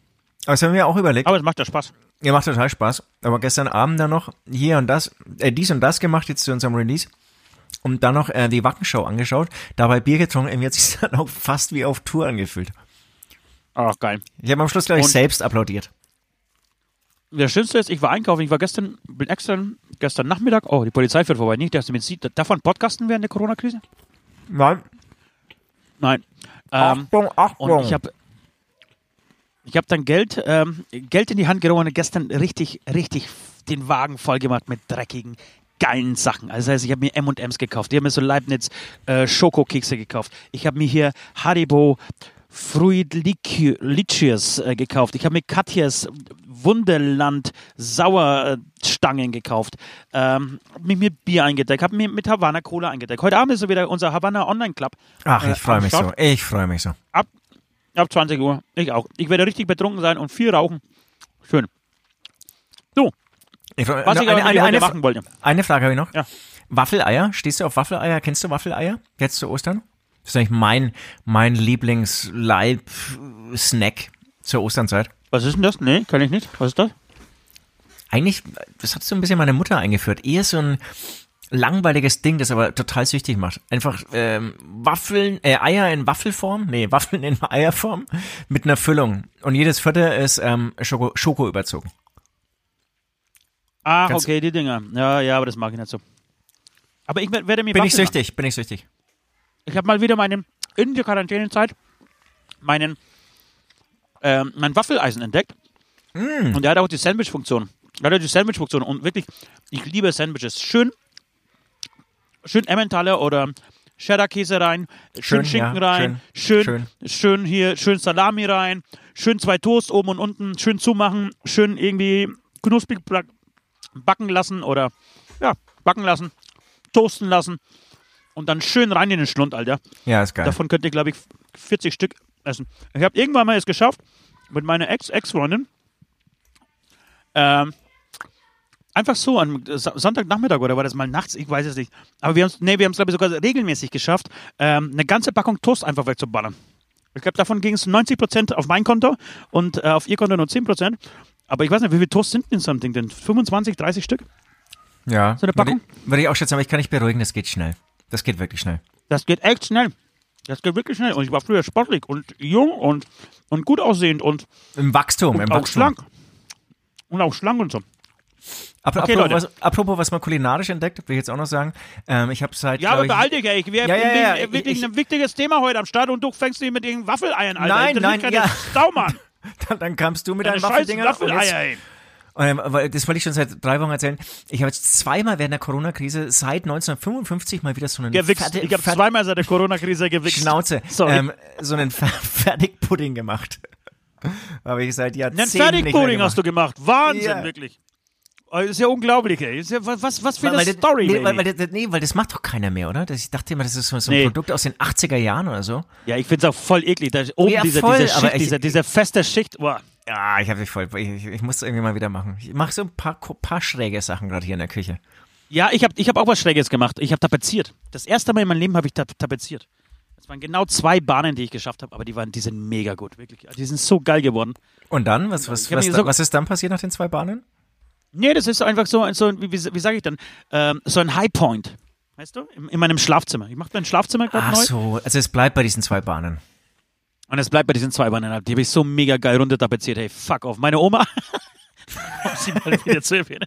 Aber das haben wir auch überlegt. Aber es macht ja Spaß. Ja, macht total Spaß. Aber gestern Abend dann noch hier und das, äh, dies und das gemacht, jetzt zu unserem Release. Und dann noch äh, die Wackenshow angeschaut, dabei Bier getrunken, irgendwie hat sich (laughs) dann auch fast wie auf Tour angefühlt. Ach, geil. Ich habe am Schluss, glaube ich, Und- selbst applaudiert. Das Schönste ist, ich war einkaufen, ich war gestern, bin extra gestern Nachmittag, oh, die Polizei fährt vorbei, nicht, dass sie mich sieht. Darf man podcasten während der Corona-Krise? Nein. Nein. Ähm, Achtung, Achtung. und ich habe ich hab dann Geld, ähm, Geld in die Hand genommen und gestern richtig, richtig den Wagen voll gemacht mit dreckigen, geilen Sachen. Also das heißt, ich habe mir M&M's gekauft, ich habe mir so Leibniz äh, Schokokekse gekauft. Ich habe mir hier Haribo Fruidlicious äh, gekauft. Ich habe mir Katjes Wunderland Sauerstangen gekauft. Ähm, hab mich mit Bier eingedeckt, habe mir mit Havana Cola eingedeckt. Heute Abend ist so wieder unser Havana Online Club. Ach, äh, ich freue am mich so. Start. Ich freue mich so. Ab, ab 20 Uhr. Ich auch. Ich werde richtig betrunken sein und viel rauchen. Schön. Du, Ich was No, ich eine, eine, eine, machen wollte. eine Frage habe ich noch. Ja. Waffeleier, stehst du auf Waffeleier? Kennst du Waffeleier? Jetzt zu Ostern? Das ist eigentlich mein, mein Lieblingsleib-Snack zur Osternzeit. Was ist denn das? Nee, kann ich nicht. Was ist das? Eigentlich, das hat so ein bisschen meine Mutter eingeführt. Eher so ein, langweiliges Ding, das aber total süchtig macht. Einfach ähm, Waffeln, äh, Eier in Waffelform, nee, (laughs) Waffeln in Eierform mit einer Füllung. Und jedes vierte ist ähm, Schoko, Schoko überzogen. Ach, Ganz- okay, die Dinger. Ja, ja, aber das mag ich nicht so. Aber ich werde mir Bin ich süchtig, bin ich süchtig. machen. Ich habe mal wieder meinen, in der Quarantänezeit, meinen, ähm, mein Waffeleisen entdeckt. Mm. Und der hat auch die Sandwich-Funktion. Der hat die Sandwich-Funktion. Und wirklich, ich liebe Sandwiches. Schön, schön Emmentaler oder Cheddar-Käse rein, schön, Schön, Schinken ja, rein, schön, schön, schön, hier, schön Salami rein, schön zwei Toast oben und unten, schön zumachen, schön irgendwie knusprig backen lassen oder, ja, backen lassen, toasten lassen und dann schön rein in den Schlund, Alter. Ja, ist geil. Davon könnt ihr, glaube ich, 40 Stück essen. Ich habe irgendwann mal es geschafft, mit meiner Ex-Ex-Freundin, ähm, einfach so, am Sonntagnachmittag oder war das mal nachts, ich weiß es nicht. Aber wir haben es, nee, wir haben es, glaube ich, sogar regelmäßig geschafft, ähm, eine ganze Packung Toast einfach wegzuballern. Ich glaube, davon ging es 90% auf mein Konto und äh, auf ihr Konto nur 10%. Aber ich weiß nicht, wie viel Toast sind in so Ding denn? 25, 30 Stück? ja. so eine Packung? Würde ich, würde ich auch schätzen, aber ich kann nicht beruhigen, das geht schnell. Das geht wirklich schnell. Das geht echt schnell. Das geht wirklich schnell. Und ich war früher sportlich und jung und, und gut aussehend und, Im Wachstum, im und auch Wachstum. schlank. Und auch schlank und so. Ap Okay, apropos, was, apropos, was man kulinarisch entdeckt, will ich jetzt auch noch sagen. Ähm, ich habe seit. Ja, aber behalte dich, ey. Wir Ja, ja, haben ja, wirklich ich- ein wichtiges Thema heute am Start und du fängst dich mit den Waffeleiern, Alter. Nein, nein, ja. Sau, Mann. ich, (laughs) dann, dann kamst du mit Deine deinen Waffeldingern. Waffeleier, ey. Ähm, weil das wollte ich schon seit drei Wochen erzählen. Ich habe jetzt zweimal während der Corona-Krise seit 1955 mal wieder so einen Gewichst. Ich habe zweimal seit der Corona-Krise gewichst. Schnauze, Sorry. ähm, so einen Fer (laughs) Fertigpudding gemacht. (laughs) habe ich seit Einen Jahrzehnten mehr Fertigpudding hast du gemacht. Wahnsinn, Ja. wirklich. Das ist ja unglaublich, ey. Das ja, was, was- für Weil, eine weil, Story, nee, weil, weil, nee, weil das macht doch keiner mehr, oder? Das, ich dachte immer, das ist so, ein Nee. Produkt aus den 80er Jahren oder so. Ja, ich finde es auch voll eklig. Da oben Ja, diese, voll, diese aber Schicht, ich- diese, diese feste Schicht. Boah. Ja, ich habe mich voll. Ich, ich, muss es irgendwie mal wieder machen. Ich mache so ein paar, paar schräge Sachen gerade hier in der Küche. Ja, ich habe ich hab auch was Schräges gemacht. Ich habe tapeziert. Das erste Mal in meinem Leben habe ich tap tapeziert. Das waren genau zwei Bahnen, die ich geschafft habe, aber die waren, die sind mega gut, wirklich. Die sind so geil geworden. Und dann? Was, was, was, so- was ist dann passiert nach den zwei Bahnen? Nee, das ist einfach so, so ein- wie, wie, wie sage ich dann, ähm, so ein Highpoint. Weißt du? In, in meinem Schlafzimmer. Ich mache mein Schlafzimmer gerade Ach neu. so, also es bleibt bei diesen zwei Bahnen. Und es bleibt bei diesen zwei Bahnen. Die habe ich so mega geil runtertapeziert. Hey, fuck off. Meine Oma, (laughs) um sie mal wieder zu erwähnen.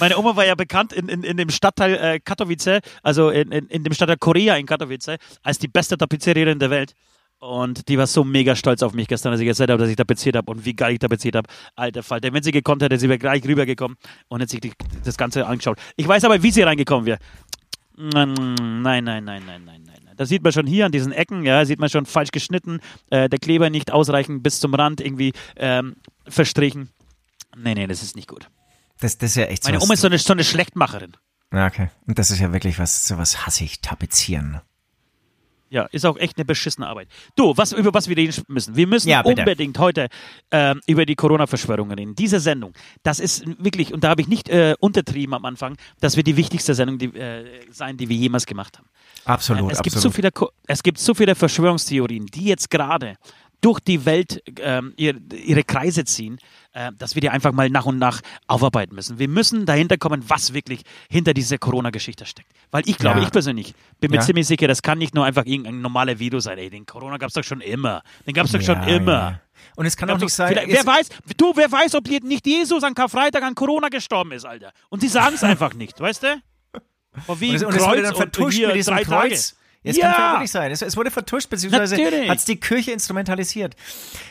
Meine Oma war ja bekannt in, in, in dem Stadtteil äh, Katowice, also in, in, in dem Stadtteil Korea in Katowice, als die beste Tapeziererin der Welt. Und die war so mega stolz auf mich gestern, als ich erzählt habe, dass ich tapeziert habe und wie geil ich tapeziert habe. Alter Falter, wenn sie gekonnt hätte, sie wäre gleich rübergekommen und hätte sich die, das Ganze angeschaut. Ich weiß aber, wie sie reingekommen wäre. Nein, nein, nein, nein, nein, nein, nein. Das sieht man schon hier an diesen Ecken, ja, sieht man schon falsch geschnitten, äh, der Kleber nicht ausreichend bis zum Rand irgendwie ähm, verstrichen. Nee, nee, das ist nicht gut. Das, das ist ja echt so. Meine was- Oma ist so eine, so eine Schlechtmacherin. Ja, okay. Und das ist ja wirklich was, sowas hasse ich, tapezieren. Ja, ist auch echt eine beschissene Arbeit. Du, was, über was wir reden müssen. Wir müssen Ja, unbedingt heute ähm, über die Corona-Verschwörung reden. Diese Sendung, das ist wirklich, und da habe ich nicht äh, untertrieben am Anfang, das wird die wichtigste Sendung die, äh, sein, die wir jemals gemacht haben. Absolut, es, gibt absolut. so viele, es gibt so viele Verschwörungstheorien, die jetzt gerade durch die Welt ähm, ihr, ihre Kreise ziehen, äh, dass wir die einfach mal nach und nach aufarbeiten müssen. Wir müssen dahinter kommen, was wirklich hinter dieser Corona-Geschichte steckt. Weil ich glaube, Ja. ich persönlich bin mir Ja. ziemlich sicher, das kann nicht nur einfach irgendein normaler Virus sein. Ey, den Corona gab es doch schon immer. Den gab es doch schon Ja, immer. ja. Und es kann auch nicht sein. wer weiß, du, wer weiß, ob nicht Jesus an Karfreitag an Corona gestorben ist, Alter. Und sie sagen es (laughs) einfach nicht, weißt du? Und wie Und ein und wurde Kreuz dann und vertuscht hier mit diesem drei Tage. Es Ja. kann wirklich sein. Es, es wurde vertuscht, beziehungsweise hat es die Kirche instrumentalisiert.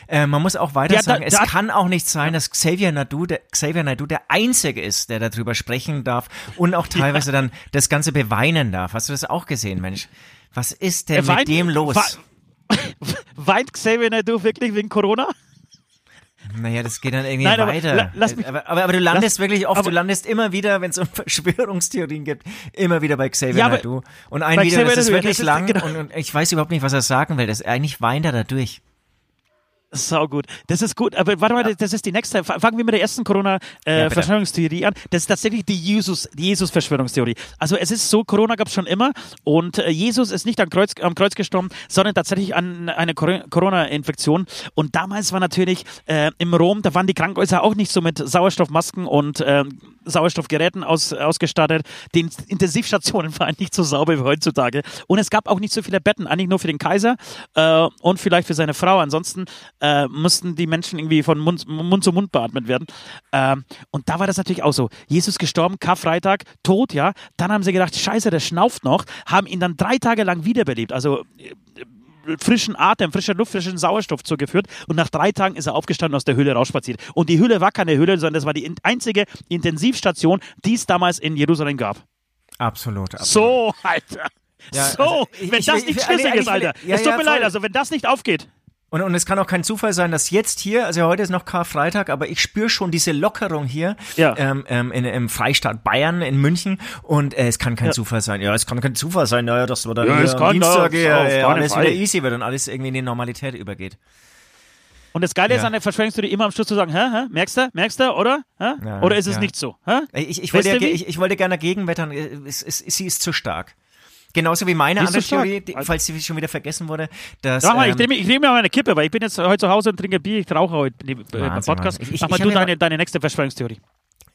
Äh, man muss auch weiter Ja, da- sagen, es da- kann auch nicht sein, dass Xavier Nadu, der, Xavier Nadu der Einzige ist, der darüber sprechen darf und auch (laughs) teilweise dann das Ganze beweinen darf. Hast du das auch gesehen, Mensch? Was ist denn Er mit weint- dem los? (laughs) Weint Xavier Naidoo wirklich wegen Corona? Naja, das geht dann irgendwie Nein, aber weiter. la- lass mich- aber, aber, aber du landest wirklich oft, aber- du landest immer wieder, wenn es um (laughs) Verschwörungstheorien gibt, immer wieder bei Xavier Ja, aber- Naidu. Und ein Video, das ist wirklich das ist- lang genau. und, und ich weiß überhaupt nicht, was er sagen will. Das, eigentlich weint er da durch. Sau gut. Das ist gut. Aber warte mal, das ist die nächste. Fangen wir mit der ersten Ja, bitte. Corona-Verschwörungstheorie an. Das ist tatsächlich die Jesus- Jesus-Verschwörungstheorie. also es ist so, Corona gab es schon immer und äh, Jesus ist nicht am Kreuz, am Kreuz gestorben, sondern tatsächlich an einer Cor- Corona-Infektion. Und damals war natürlich äh, im Rom, da waren die Krankenhäuser auch nicht so mit Sauerstoffmasken und äh, Sauerstoffgeräten aus, ausgestattet. Die Intensivstationen waren nicht so sauber wie heutzutage. Und es gab auch nicht so viele Betten, eigentlich nur für den Kaiser äh, und vielleicht für seine Frau. Ansonsten äh, mussten die Menschen irgendwie von Mund, Mund zu Mund beatmet werden. Ähm, und da war das natürlich auch so. Jesus gestorben, Karfreitag, tot, ja. Dann haben sie gedacht, scheiße, der schnauft noch, haben ihn dann drei Tage lang wiederbelebt. Also frischen Atem, frischer Luft, frischen Sauerstoff zugeführt und nach drei Tagen ist er aufgestanden aus der Höhle rausspaziert. Und die Höhle war keine Höhle, sondern das war die einzige Intensivstation, die es damals in Jerusalem gab. Absolut. absolut. So, Alter. Ja, so, also ich, wenn ich, das ich, nicht schlüssig ist, Alter. Es tut ja, mir leid, also wenn das nicht aufgeht. Und, und es kann auch kein Zufall sein, dass jetzt hier, also heute ist noch Karfreitag, aber ich spüre schon diese Lockerung hier ja. ähm, ähm, in, im Freistaat Bayern in München und äh, es kann kein ja. Zufall sein. Ja, es kann kein Zufall sein, naja, dass wir dann ja, es kann Dienstag ja, ja, alles wieder easy wird und alles irgendwie in die Normalität übergeht. Und das Geile ja. ist an der Verschwörungstheorie immer am Schluss zu sagen, hä, hä, merkst du, merkst du, oder? Hä? Ja, oder ist es nicht so? Hä? Ich, ich, wollte, ja, ich, ich wollte gerne dagegen wettern, es, es, sie ist zu stark. Genauso wie meine andere Theorie, die, falls sie schon wieder vergessen wurde, dass. Sag mal, ähm, ich nehme ich nehm mir mal eine Kippe, weil ich bin jetzt heute zu Hause und trinke Bier, ich rauche heute im Podcast. Ich, ich, Sag mal du deine, deine nächste Verschwörungstheorie.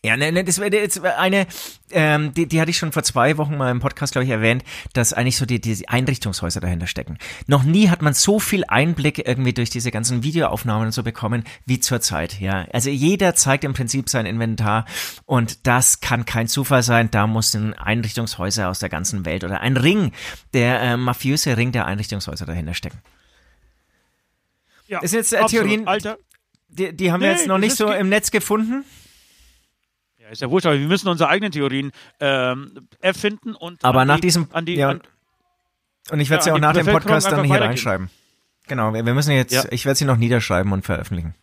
Ja, ne, ne, das wäre jetzt eine, ähm, die, die hatte ich schon vor zwei Wochen mal im Podcast, glaube ich, erwähnt, dass eigentlich so die, die Einrichtungshäuser dahinter stecken. Noch nie hat man so viel Einblick irgendwie durch diese ganzen Videoaufnahmen und so bekommen wie zurzeit. Ja, also jeder zeigt im Prinzip sein Inventar und das kann kein Zufall sein. Da muss ein Einrichtungshäuser aus der ganzen Welt oder ein Ring, der äh, mafiöse Ring der Einrichtungshäuser dahinter stecken. Ja, das sind jetzt äh, Theorien, Alter. Die, die haben nee, wir jetzt noch nicht so im Netz gefunden. Ja, ist ja wurscht, aber wir müssen unsere eigenen Theorien ähm, erfinden und. Aber nach die, diesem. An die, ja, an, und ich werde ja, sie auch nach dem Podcast dann hier reinschreiben. Genau, wir, wir müssen jetzt, ja. ich werde sie noch niederschreiben und veröffentlichen.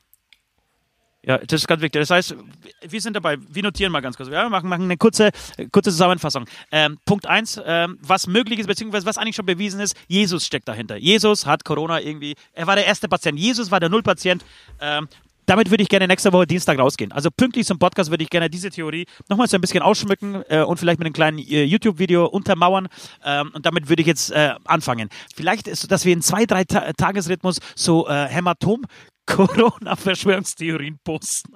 Ja, das ist ganz wichtig. Das heißt, wir sind dabei, wir notieren mal ganz kurz. Wir machen, machen eine kurze, kurze Zusammenfassung. Ähm, Punkt eins, ähm, was möglich ist, beziehungsweise was eigentlich schon bewiesen ist, Jesus steckt dahinter. Jesus hat Corona irgendwie, er war der erste Patient. Jesus war der Nullpatient. Ähm, damit würde ich gerne nächste Woche Dienstag rausgehen. Also pünktlich zum Podcast würde ich gerne diese Theorie nochmal so ein bisschen ausschmücken äh, und vielleicht mit einem kleinen äh, YouTube-Video untermauern. Ähm, und damit würde ich jetzt äh, anfangen. Vielleicht ist dass wir in zwei, drei Ta Tagesrhythmus so äh, Hämatom (laughs) Corona-Verschwörungstheorien posten.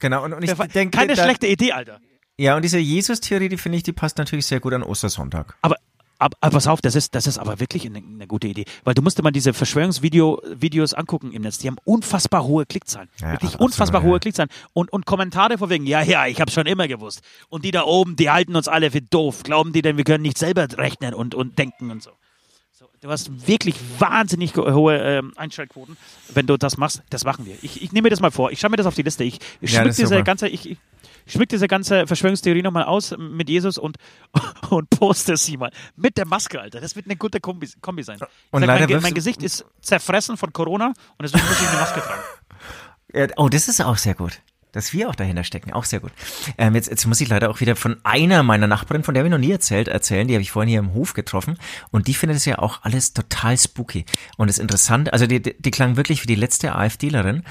Genau, und, und ich denke. Keine schlechte Idee, Alter. Ja, und diese Jesus-Theorie, die finde ich, die passt natürlich sehr gut an Ostersonntag. Aber aber, aber pass auf, das ist, das ist aber wirklich eine, eine gute Idee. Weil du musst dir mal diese Verschwörungsvideos angucken im Netz. Die haben unfassbar hohe Klickzahlen. Ja, wirklich absolut, unfassbar ja. hohe Klickzahlen. Und, und Kommentare von wegen, ja, ja, ich habe schon immer gewusst. Und die da oben, die halten uns alle für doof. Glauben die denn, wir können nicht selber rechnen und, und denken und so. so du hast wirklich wahnsinnig hohe ähm, Einschaltquoten, wenn du das machst. Das machen wir. Ich, ich nehme mir das mal vor. Ich schaue mir das auf die Liste. Ich, ich ja, diese ganze, ich, ich schmück diese ganze Verschwörungstheorie nochmal aus mit Jesus und, (laughs) und poste sie mal. Mit der Maske, Alter. Das wird eine gute Kombi, Kombi sein. Und sag, leider mein, mein Gesicht ist zerfressen von Corona und deswegen muss ich eine Maske tragen. (laughs) Ja, oh, das ist auch sehr gut. Dass wir auch dahinter stecken, auch sehr gut. Ähm, jetzt, jetzt muss ich leider auch wieder von einer meiner Nachbarinnen, von der habe ich noch nie erzählt, erzählen. Die habe ich vorhin hier im Hof getroffen. Und die findet es ja auch alles total spooky. Und das Interessante, also die, die klang wirklich wie die letzte AfDlerin.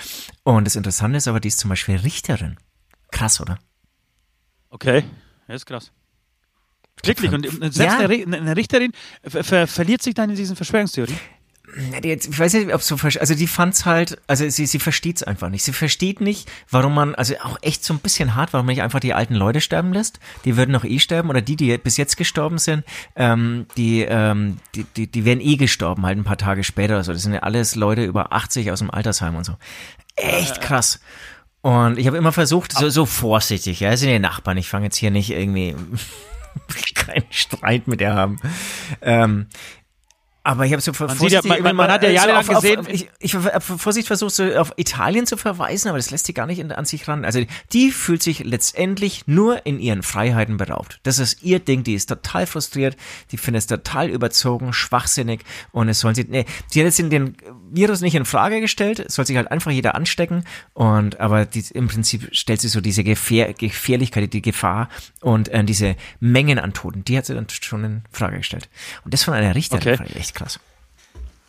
Und das Interessante ist aber, die ist zum Beispiel Richterin. Krass, oder? Okay, das ist krass. Wirklich. Und selbst ja. eine, Richterin ver verliert sich dann in diesen Verschwörungstheorien. Jetzt, ich weiß nicht, ob so, also die fand's halt, also sie, sie versteht's einfach nicht. Sie versteht nicht, warum man, also auch echt so ein bisschen hart, warum man nicht einfach die alten Leute sterben lässt. Die würden noch eh sterben oder die, die bis jetzt gestorben sind, ähm, die, ähm, die, die, die wären eh gestorben, halt ein paar Tage später oder so. Das sind ja alles Leute über 80 aus dem Altersheim und so. Echt krass. Und ich habe immer versucht, so, so vorsichtig, ja, es sind ja Nachbarn, ich fange jetzt hier nicht irgendwie (laughs) keinen Streit mit der haben. Ähm, aber ich habe so man vorsichtig, ja, man, man, hat ja jahrelang so gesehen. Auf, ich ich habe vorsichtig versucht, so auf Italien zu verweisen, aber das lässt sie gar nicht an sich ran. Also die fühlt sich letztendlich nur in ihren Freiheiten beraubt. Das ist ihr Ding, die ist total frustriert, die findet es total überzogen, schwachsinnig und es sollen sie, nee, die hat jetzt den Virus nicht in Frage gestellt, es soll sich halt einfach jeder anstecken und aber die, im Prinzip stellt sie so diese Gefähr Gefährlichkeit, die Gefahr und äh, diese Mengen an Toten, die hat sie dann schon in Frage gestellt. Und das von einer Richterin okay echt krass.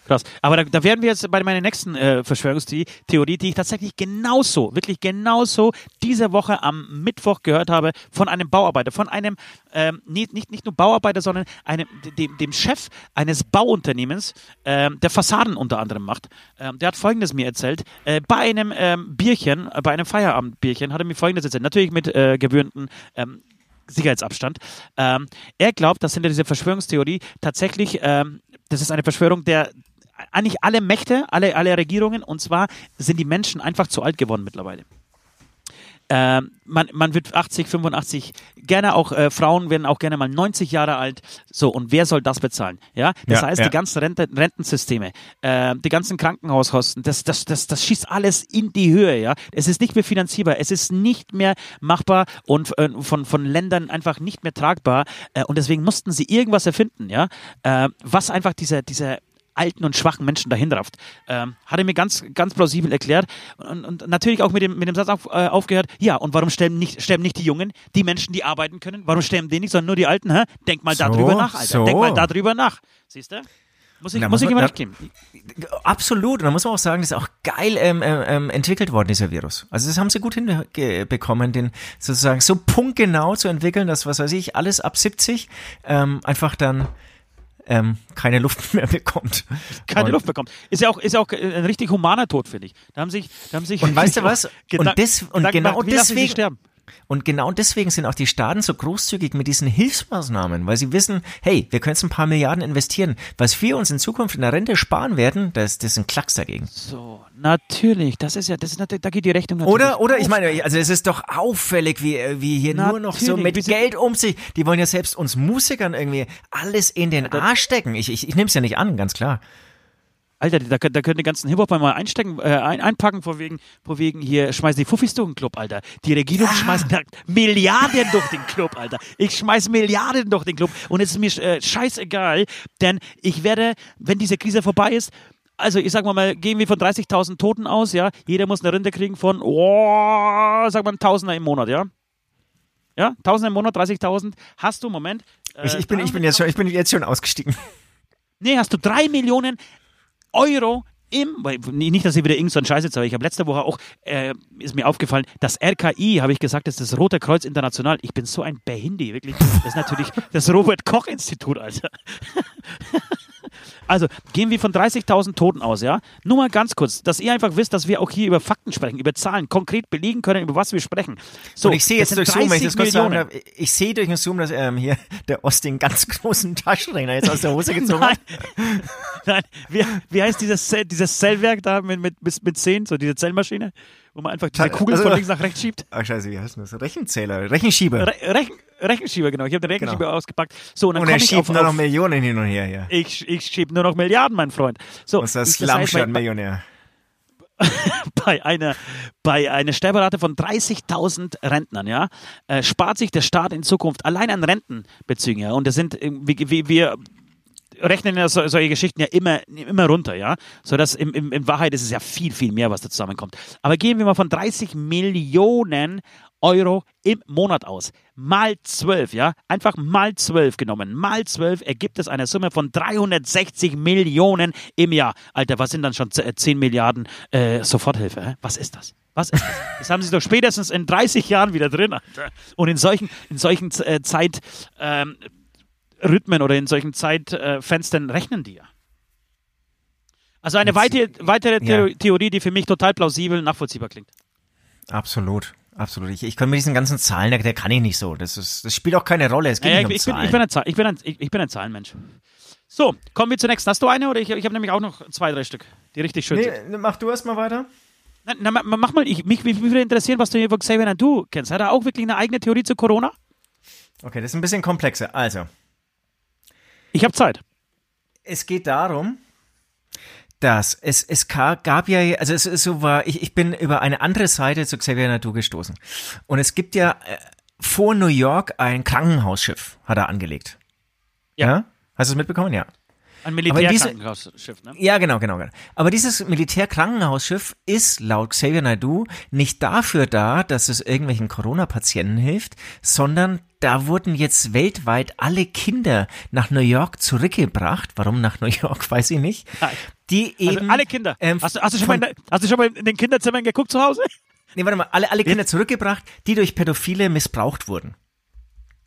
Krass. Aber da, da wären wir jetzt bei meiner nächsten äh, Verschwörungstheorie, die ich tatsächlich genauso, wirklich genauso diese Woche am Mittwoch gehört habe von einem Bauarbeiter, von einem, ähm, nicht, nicht, nicht nur Bauarbeiter, sondern einem, dem, dem Chef eines Bauunternehmens, ähm, der Fassaden unter anderem macht. Ähm, der hat Folgendes mir erzählt. Äh, bei einem ähm, Bierchen, äh, bei einem Feierabendbierchen, hat er mir Folgendes erzählt. Natürlich mit äh, gewöhnten ähm, Sicherheitsabstand. Ähm, er glaubt, dass hinter dieser Verschwörungstheorie tatsächlich, ähm, das ist eine Verschwörung der eigentlich alle Mächte, alle, alle Regierungen, und zwar sind die Menschen einfach zu alt geworden mittlerweile. Ähm, man, man wird 80, 85, gerne auch äh, Frauen werden auch gerne mal 90 Jahre alt. So, und wer soll das bezahlen? Ja, das Ja, heißt, ja. die ganzen Rente, Rentensysteme, äh, die ganzen Krankenhauskosten, das, das, das, das schießt alles in die Höhe. Ja, es ist nicht mehr finanzierbar, es ist nicht mehr machbar und äh, von, von Ländern einfach nicht mehr tragbar. Äh, und deswegen mussten sie irgendwas erfinden, ja, äh, was einfach diese, diese alten und schwachen Menschen dahin rafft. Ähm, hat er mir ganz, ganz plausibel erklärt und, und natürlich auch mit dem, mit dem Satz auf, äh, aufgehört, ja, und warum sterben nicht, sterben nicht die Jungen, die Menschen, die arbeiten können? Warum sterben die nicht, sondern nur die Alten? Hä? Denk mal So, darüber nach, Alter. so. Denk mal darüber nach. Siehst du? Muss ich, muss muss ich immer da- recht geben. Absolut. Und da muss man auch sagen, das ist auch geil ähm, ähm, ähm, entwickelt worden, dieser Virus. Also das haben sie gut hinbekommen, den sozusagen so punktgenau zu entwickeln, dass, was weiß ich, alles ab 70 ähm, einfach dann ähm, keine Luft (laughs) mehr bekommt. Keine und, Luft bekommt. Ist ja auch, ist ja auch äh, ein richtig humaner Tod, finde ich. Da haben sich, da haben sich Und weißt du (laughs) was? Und des- und genau gemacht, deswegen- sterben. Und genau deswegen sind auch die Staaten so großzügig mit diesen Hilfsmaßnahmen, weil sie wissen, hey, wir können jetzt ein paar Milliarden investieren. Was wir uns in Zukunft in der Rente sparen werden, das, das ist ein Klacks dagegen. So, natürlich. Das ist ja, das ist natürlich, da geht die Rechnung natürlich. Oder, oder ich meine, also es ist doch auffällig, wie, äh, wie hier nur noch so Natürlich, mit Geld um sich. Die wollen ja selbst uns Musikern irgendwie alles in den Arsch stecken. Ich, ich, ich nehme es ja nicht an, ganz klar. Alter, da, da können die ganzen Hip-Hop mal einstecken, äh, ein, einpacken, vor wegen, vor wegen hier, schmeißen die Fuffis durch den Club, Alter. Die Regierung schmeißt da Milliarden durch den Club, Alter. Ich schmeiß Milliarden durch den Club und es ist mir äh, scheißegal, denn ich werde, wenn diese Krise vorbei ist, also ich sag mal, mal gehen wir von 30.000 Toten aus, ja, jeder muss eine Rente kriegen von, oh, sag mal, ein Tausender im Monat, ja. Ja, Tausender im Monat, 30.000. Hast du, Moment. äh, Ich, ich, bin, ich, bin jetzt schon, ich bin jetzt schon ausgestiegen. Nee, hast du drei Millionen Euro im, nicht, dass ich wieder irgend so Scheiß jetzt, aber ich habe letzte Woche auch, äh, ist mir aufgefallen, das RKI, habe ich gesagt, das ist das Rote Kreuz International. Ich bin so ein Behindi, wirklich. Das ist natürlich das Robert-Koch-Institut, Alter. Also, gehen wir von 30.000 Toten aus, ja? Nur mal ganz kurz, dass ihr einfach wisst, dass wir auch hier über Fakten sprechen, über Zahlen, konkret belegen können, über was wir sprechen. So, und ich sehe jetzt durch Zoom, wenn ich das 30 kurz sagen darf, ich sehe durch den Zoom, dass ähm, hier der Ost den ganz (laughs) großen Taschenrechner jetzt aus der Hose gezogen hat. (laughs) (laughs) nein. Wie, wie heißt dieses, Zell, dieses Zellwerk da mit, mit, mit, mit 10, so diese Zellmaschine, wo man einfach diese Kugel also- von links nach rechts schiebt? (laughs) Ach scheiße, wie heißt das? Rechenzähler, Rechenschieber. Re Rechen Rechenschieber, genau. Ich habe den Rechenschieber Genau. ausgepackt. So, und dann und er schiebt auf, nur noch auf Millionen hin und her, ja. ich, ich schiebe nur noch Milliarden, mein Freund. So, Und das bei, Slumstadt-Millionär. (laughs) bei einer, bei einer Sterberate von 30.000 Rentnern, ja, äh, spart sich der Staat in Zukunft allein an Rentenbezügen, ja, und das sind, äh, wie, wie, wir rechnen ja so, solche Geschichten ja immer, immer runter, ja, so dass im, im, in Wahrheit ist es ja viel, viel mehr, was da zusammenkommt. Aber gehen wir mal von 30 Millionen Euro im Monat aus. Mal 12, ja? Einfach mal 12 genommen. Mal 12 ergibt es eine Summe von 360 Millionen im Jahr. Alter, was sind dann schon z- äh, 10 Milliarden äh, Soforthilfe? Hä? Was ist das? Was ist das? Das haben sie doch spätestens in 30 Jahren wieder drin, Alter. Und in solchen, in solchen äh, Zeit, ähm, Rhythmen oder in solchen Zeitfenstern rechnen die ja. Also eine weitere, weitere Ja. Theo- Theorie, die für mich total plausibel, nachvollziehbar klingt. Absolut. Absolut. Ich, ich kann mit diesen ganzen Zahlen, der, der kann ich nicht so. Das, ist, das spielt auch keine Rolle. Es geht Ja, nicht ich, um ich, bin, Zahlen. ich, bin ein, ich, bin ein, ich, bin ein Zahlenmensch. So, kommen wir zur nächsten. Hast du eine oder ich, ich habe nämlich auch noch zwei, drei Stück, die richtig schön sind. nee, mach du erst mal weiter. Na, na, ma- mach mal, ich, mich, mich würde interessieren, was du hier von Xavier Nadu kennst. Hat er auch wirklich eine eigene Theorie zu Corona? Okay, das ist ein bisschen komplexer. Also, Ich habe Zeit. es geht darum, dass es, es gab ja, also es ist so war, ich, ich bin über eine andere Seite zu Xavier Nadu gestoßen. Und es gibt ja äh, vor New York ein Krankenhausschiff, hat er angelegt. Ja. Hast du es mitbekommen? Ja. Ein Militärkrankenhausschiff, ne? Ja, genau, genau, genau. Aber dieses Militärkrankenhausschiff ist laut Xavier Naidoo nicht dafür da, dass es irgendwelchen Corona-Patienten hilft, sondern da wurden jetzt weltweit alle Kinder nach New York zurückgebracht. Warum nach New York, (laughs) weiß ich nicht. Die eben Also alle Kinder. ähm, hast, du, hast, du schon mal in, hast du schon mal in den Kinderzimmern geguckt zu Hause? Nee, warte mal, alle, alle Kinder zurückgebracht, die durch Pädophile missbraucht wurden.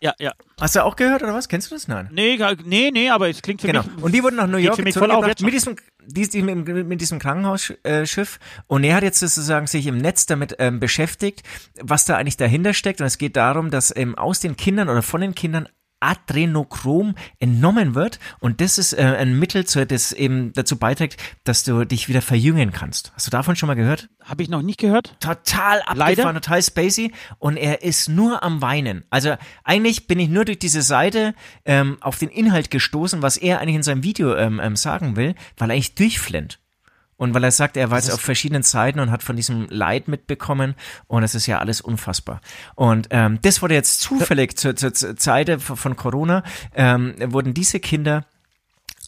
Ja, ja. Hast du auch gehört oder was? Kennst du das? Nein. Nee, nee, nee, aber es klingt für Genau. mich. Und die wurden nach New York zurückgebracht mit diesem, die, die, mit, mit diesem Krankenhausschiff. Und er hat jetzt sozusagen sich im Netz damit ähm, beschäftigt, was da eigentlich dahinter steckt. Und es geht darum, dass ähm, aus den Kindern oder von den Kindern Adrenochrom entnommen wird und das ist äh, ein Mittel, zu, das eben dazu beiträgt, dass du dich wieder verjüngen kannst. Hast du davon schon mal gehört? Habe ich noch nicht gehört. total abgefahren, total spacey und er ist nur am Weinen. Also eigentlich bin ich nur durch diese Seite ähm, auf den Inhalt gestoßen, was er eigentlich in seinem Video ähm, ähm, sagen will, weil er eigentlich durchflennt. Und weil er sagt, er war jetzt auf verschiedenen Seiten und hat von diesem Leid mitbekommen und es ist ja alles unfassbar. Und ähm, das wurde jetzt zufällig zur, zur, zur Zeit von Corona, ähm, wurden diese Kinder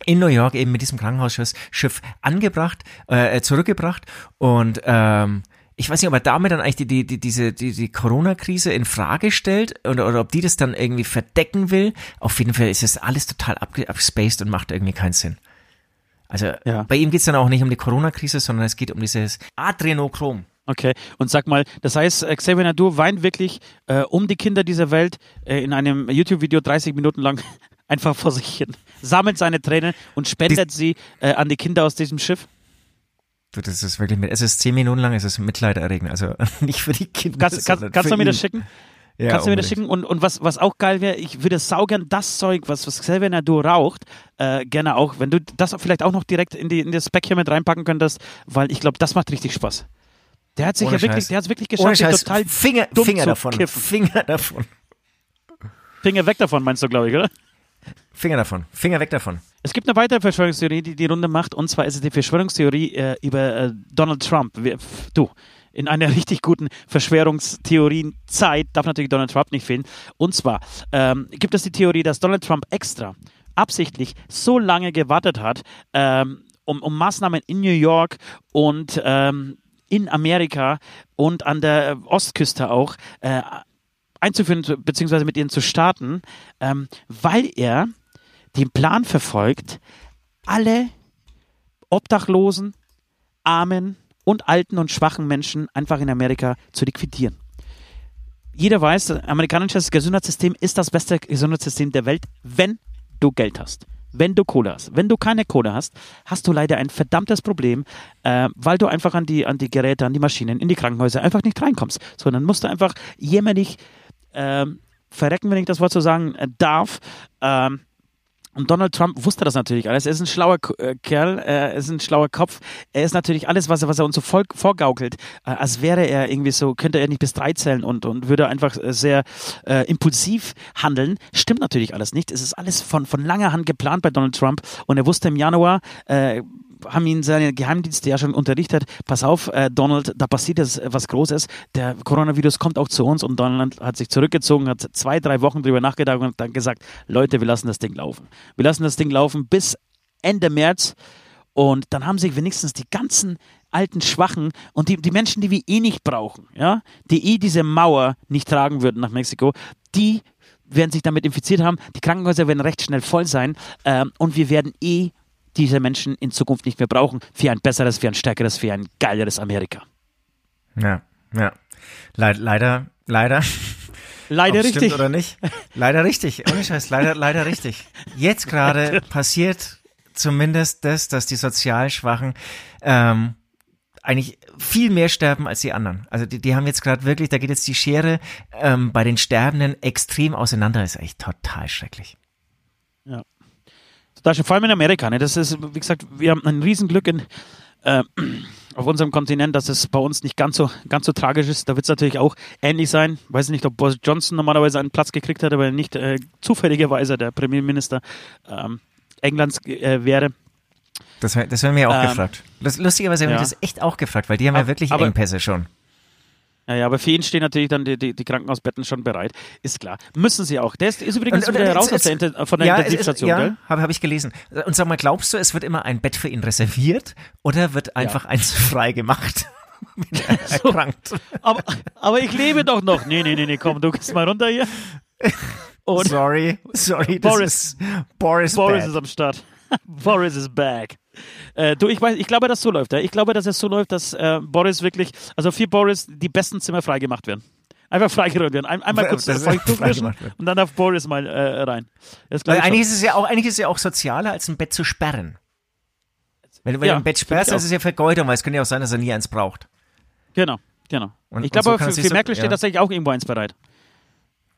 in New York eben mit diesem Krankenhausschiff Schiff angebracht, äh, zurückgebracht und ähm, ich weiß nicht, ob er damit dann eigentlich die, die, die, diese, die, die Corona-Krise in Frage stellt oder, oder ob die das dann irgendwie verdecken will. Auf jeden Fall ist es alles total abge abgespaced und macht irgendwie keinen Sinn. Also Ja. bei ihm geht's dann auch nicht um die Corona-Krise, sondern es geht um dieses Adrenochrom. Okay. Und sag mal, das heißt, äh, Xavier Nadur weint wirklich äh, um die Kinder dieser Welt äh, in einem YouTube-Video 30 Minuten lang (laughs) einfach vor sich hin, sammelt seine Tränen und spendet sie äh, an die Kinder aus diesem Schiff. Du, das ist wirklich, es ist zehn Minuten lang, es ist mitleiderregend. Also (laughs) nicht für die Kinder. Kannst, kannst, kannst du mir das schicken? Ja, Kannst du mir das schicken? Und, und was, was auch geil wäre, ich würde saugern das Zeug, was, was Xavier Nadur raucht, äh, gerne auch, wenn du das vielleicht auch noch direkt in, die, in das Spec hier mit reinpacken könntest, weil ich glaube, das macht richtig Spaß. Der hat sich Ohne ja wirklich, Scheiß. der hat es wirklich Ohne geschafft, sich Scheiß, total Finger, dumm Finger zu davon. kiffen. Finger davon. Finger weg davon, meinst du, glaube ich, oder? Finger davon. Finger weg davon. Es gibt eine weitere Verschwörungstheorie, die die Runde macht, und zwar ist es die Verschwörungstheorie äh, über äh, Donald Trump. Wir, du, in einer (laughs) richtig guten Verschwörungstheorienzeit darf natürlich Donald Trump nicht fehlen. Und zwar ähm, gibt es die Theorie, dass Donald Trump extra absichtlich so lange gewartet hat, ähm, um, um Maßnahmen in New York und ähm, in Amerika und an der Ostküste auch äh, einzuführen bzw. mit ihnen zu starten, ähm, weil er den Plan verfolgt, alle Obdachlosen, Armen und alten und schwachen Menschen einfach in Amerika zu liquidieren. Jeder weiß, das amerikanische Gesundheitssystem ist das beste Gesundheitssystem der Welt, wenn du Geld hast. Wenn du Kohle hast. Wenn du keine Kohle hast, hast du leider ein verdammtes Problem, äh, weil du einfach an die, an die Geräte, an die Maschinen, in die Krankenhäuser einfach nicht reinkommst. Sondern musst du einfach jämmerlich ähm, verrecken, wenn ich das Wort so sagen äh, darf. Ähm, und Donald Trump wusste das natürlich alles. Er ist ein schlauer äh, Kerl, er ist ein schlauer Kopf. Er ist natürlich alles, was er, was er uns so voll, vorgaukelt, äh, als wäre er irgendwie so, könnte er nicht bis drei zählen und, und würde einfach äh, sehr äh, impulsiv handeln. Stimmt natürlich alles nicht. Es ist alles von, von langer Hand geplant bei Donald Trump und er wusste im Januar, äh, haben ihn seine Geheimdienste ja schon unterrichtet, pass auf, äh, Donald, da passiert jetzt was Großes, der Coronavirus kommt auch zu uns und Donald hat sich zurückgezogen, hat zwei, drei Wochen drüber nachgedacht und hat dann gesagt, Leute, wir lassen das Ding laufen. Wir lassen das Ding laufen bis Ende März und dann haben sich wenigstens die ganzen alten Schwachen und die, die Menschen, die wir eh nicht brauchen, ja, die eh diese Mauer nicht tragen würden nach Mexiko, die werden sich damit infiziert haben, die Krankenhäuser werden recht schnell voll sein ähm, und wir werden eh diese Menschen in Zukunft nicht mehr brauchen für ein besseres, für ein stärkeres, für ein geileres Amerika. Ja, ja. Leid, leider, leider. Leider Ob's richtig. Stimmt oder nicht? Leider richtig. Ohne Scheiß, leider, leider richtig. Jetzt gerade (laughs) passiert zumindest das, dass die sozial Schwachen ähm, eigentlich viel mehr sterben als die anderen. Also die, die haben jetzt gerade wirklich, da geht jetzt die Schere ähm, bei den Sterbenden extrem auseinander. ist echt total schrecklich. Da schon, vor allem in Amerika. Ne? Das ist, wie gesagt, wir haben ein Riesenglück in, äh, auf unserem Kontinent, dass es bei uns nicht ganz so, ganz so tragisch ist. Da wird es natürlich auch ähnlich sein. Weiß nicht, ob Boris Johnson normalerweise einen Platz gekriegt hat, aber nicht äh, zufälligerweise der Premierminister ähm, Englands äh, wäre. Das, das haben wir auch Ähm, gefragt. Lustigerweise haben ja. wir das echt auch gefragt, weil die haben ja Aber- wirklich aber- Engpässe schon. Ja, ja, aber für ihn stehen natürlich dann die, die, die Krankenhausbetten schon bereit. Ist klar. Müssen sie auch. Der ist, ist übrigens Und- und wieder es- raus aus es- der, Inter- von der ja, es- Intensivstation, ja, habe hab ich gelesen. Und sag mal, glaubst du, es wird immer ein Bett für ihn reserviert oder wird einfach eins (laughs) frei gemacht? (laughs) (laughs) So. erkrankt. Aber, aber ich lebe doch noch. Nee, nee, nee, nee, komm, du gehst mal runter hier. Und sorry, sorry, Boris. ist Boris, Boris bad. ist am Start. Boris is back. Äh, du, ich weiß, ich glaube, dass so läuft. Ja? Ich glaube, dass es so läuft, dass äh, Boris wirklich, also für Boris die besten Zimmer freigemacht werden. Einfach freigeräumt werden. Ein, einmal kurz (laughs) durchwischen und dann darf Boris mal äh, rein. Weil eigentlich ist es ja auch, eigentlich ist es ja auch sozialer, als ein Bett zu sperren. Wenn du, wenn Ja, du ein Bett sperrst, ist es ja Vergeudung, weil es könnte ja auch sein, dass er nie eins braucht. Genau, genau. Und- ich so glaube, kann für, für so- Merkel steht ja. tatsächlich auch irgendwo eins bereit.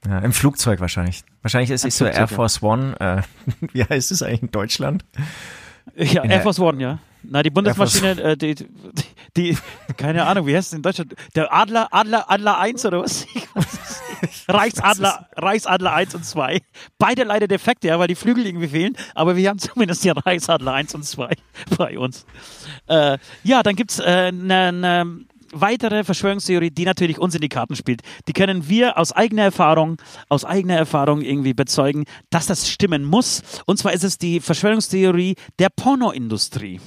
Ja, Im Flugzeug wahrscheinlich. Wahrscheinlich ist es so Air. Force One, äh, (laughs) wie heißt es eigentlich in Deutschland? (laughs) Ja, Air Force One, ja. Na, die Bundesmaschine, äh, die, die, die, keine Ahnung, wie heißt es in Deutschland? Der Adler, Adler, Adler 1 oder was? Es. Reichsadler, Reichsadler 1 und 2. Beide leider defekte, ja, weil die Flügel irgendwie fehlen, aber wir haben (laughs) zumindest die Reichsadler 1 und 2 bei uns. Äh, ja, dann gibt's äh, eine ne weitere Verschwörungstheorie, die natürlich uns in die Karten spielt. Die können wir aus eigener Erfahrung, aus eigener Erfahrung irgendwie bezeugen, dass das stimmen muss. Und zwar ist es die Verschwörungstheorie der Pornoindustrie.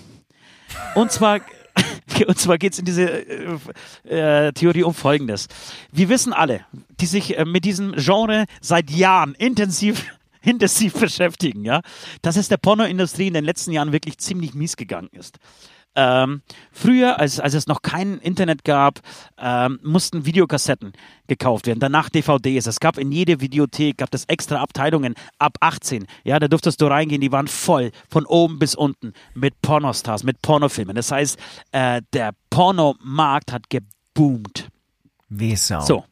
Und zwar, (laughs) und zwar geht es in diese äh, äh, Theorie um Folgendes. Wir wissen alle, die sich äh, mit diesem Genre seit Jahren intensiv (laughs) intensiv beschäftigen, ja, dass es der Pornoindustrie in den letzten Jahren wirklich ziemlich mies gegangen ist. Ähm, früher, als, als es noch kein Internet gab, ähm, mussten Videokassetten gekauft werden, danach DVDs. Es gab in jede Videothek, gab es extra Abteilungen ab 18. Ja, da durftest du reingehen, die waren voll, von oben bis unten, mit Pornostars, mit Pornofilmen. Das heißt, äh, der Pornomarkt hat geboomt. Wie. So.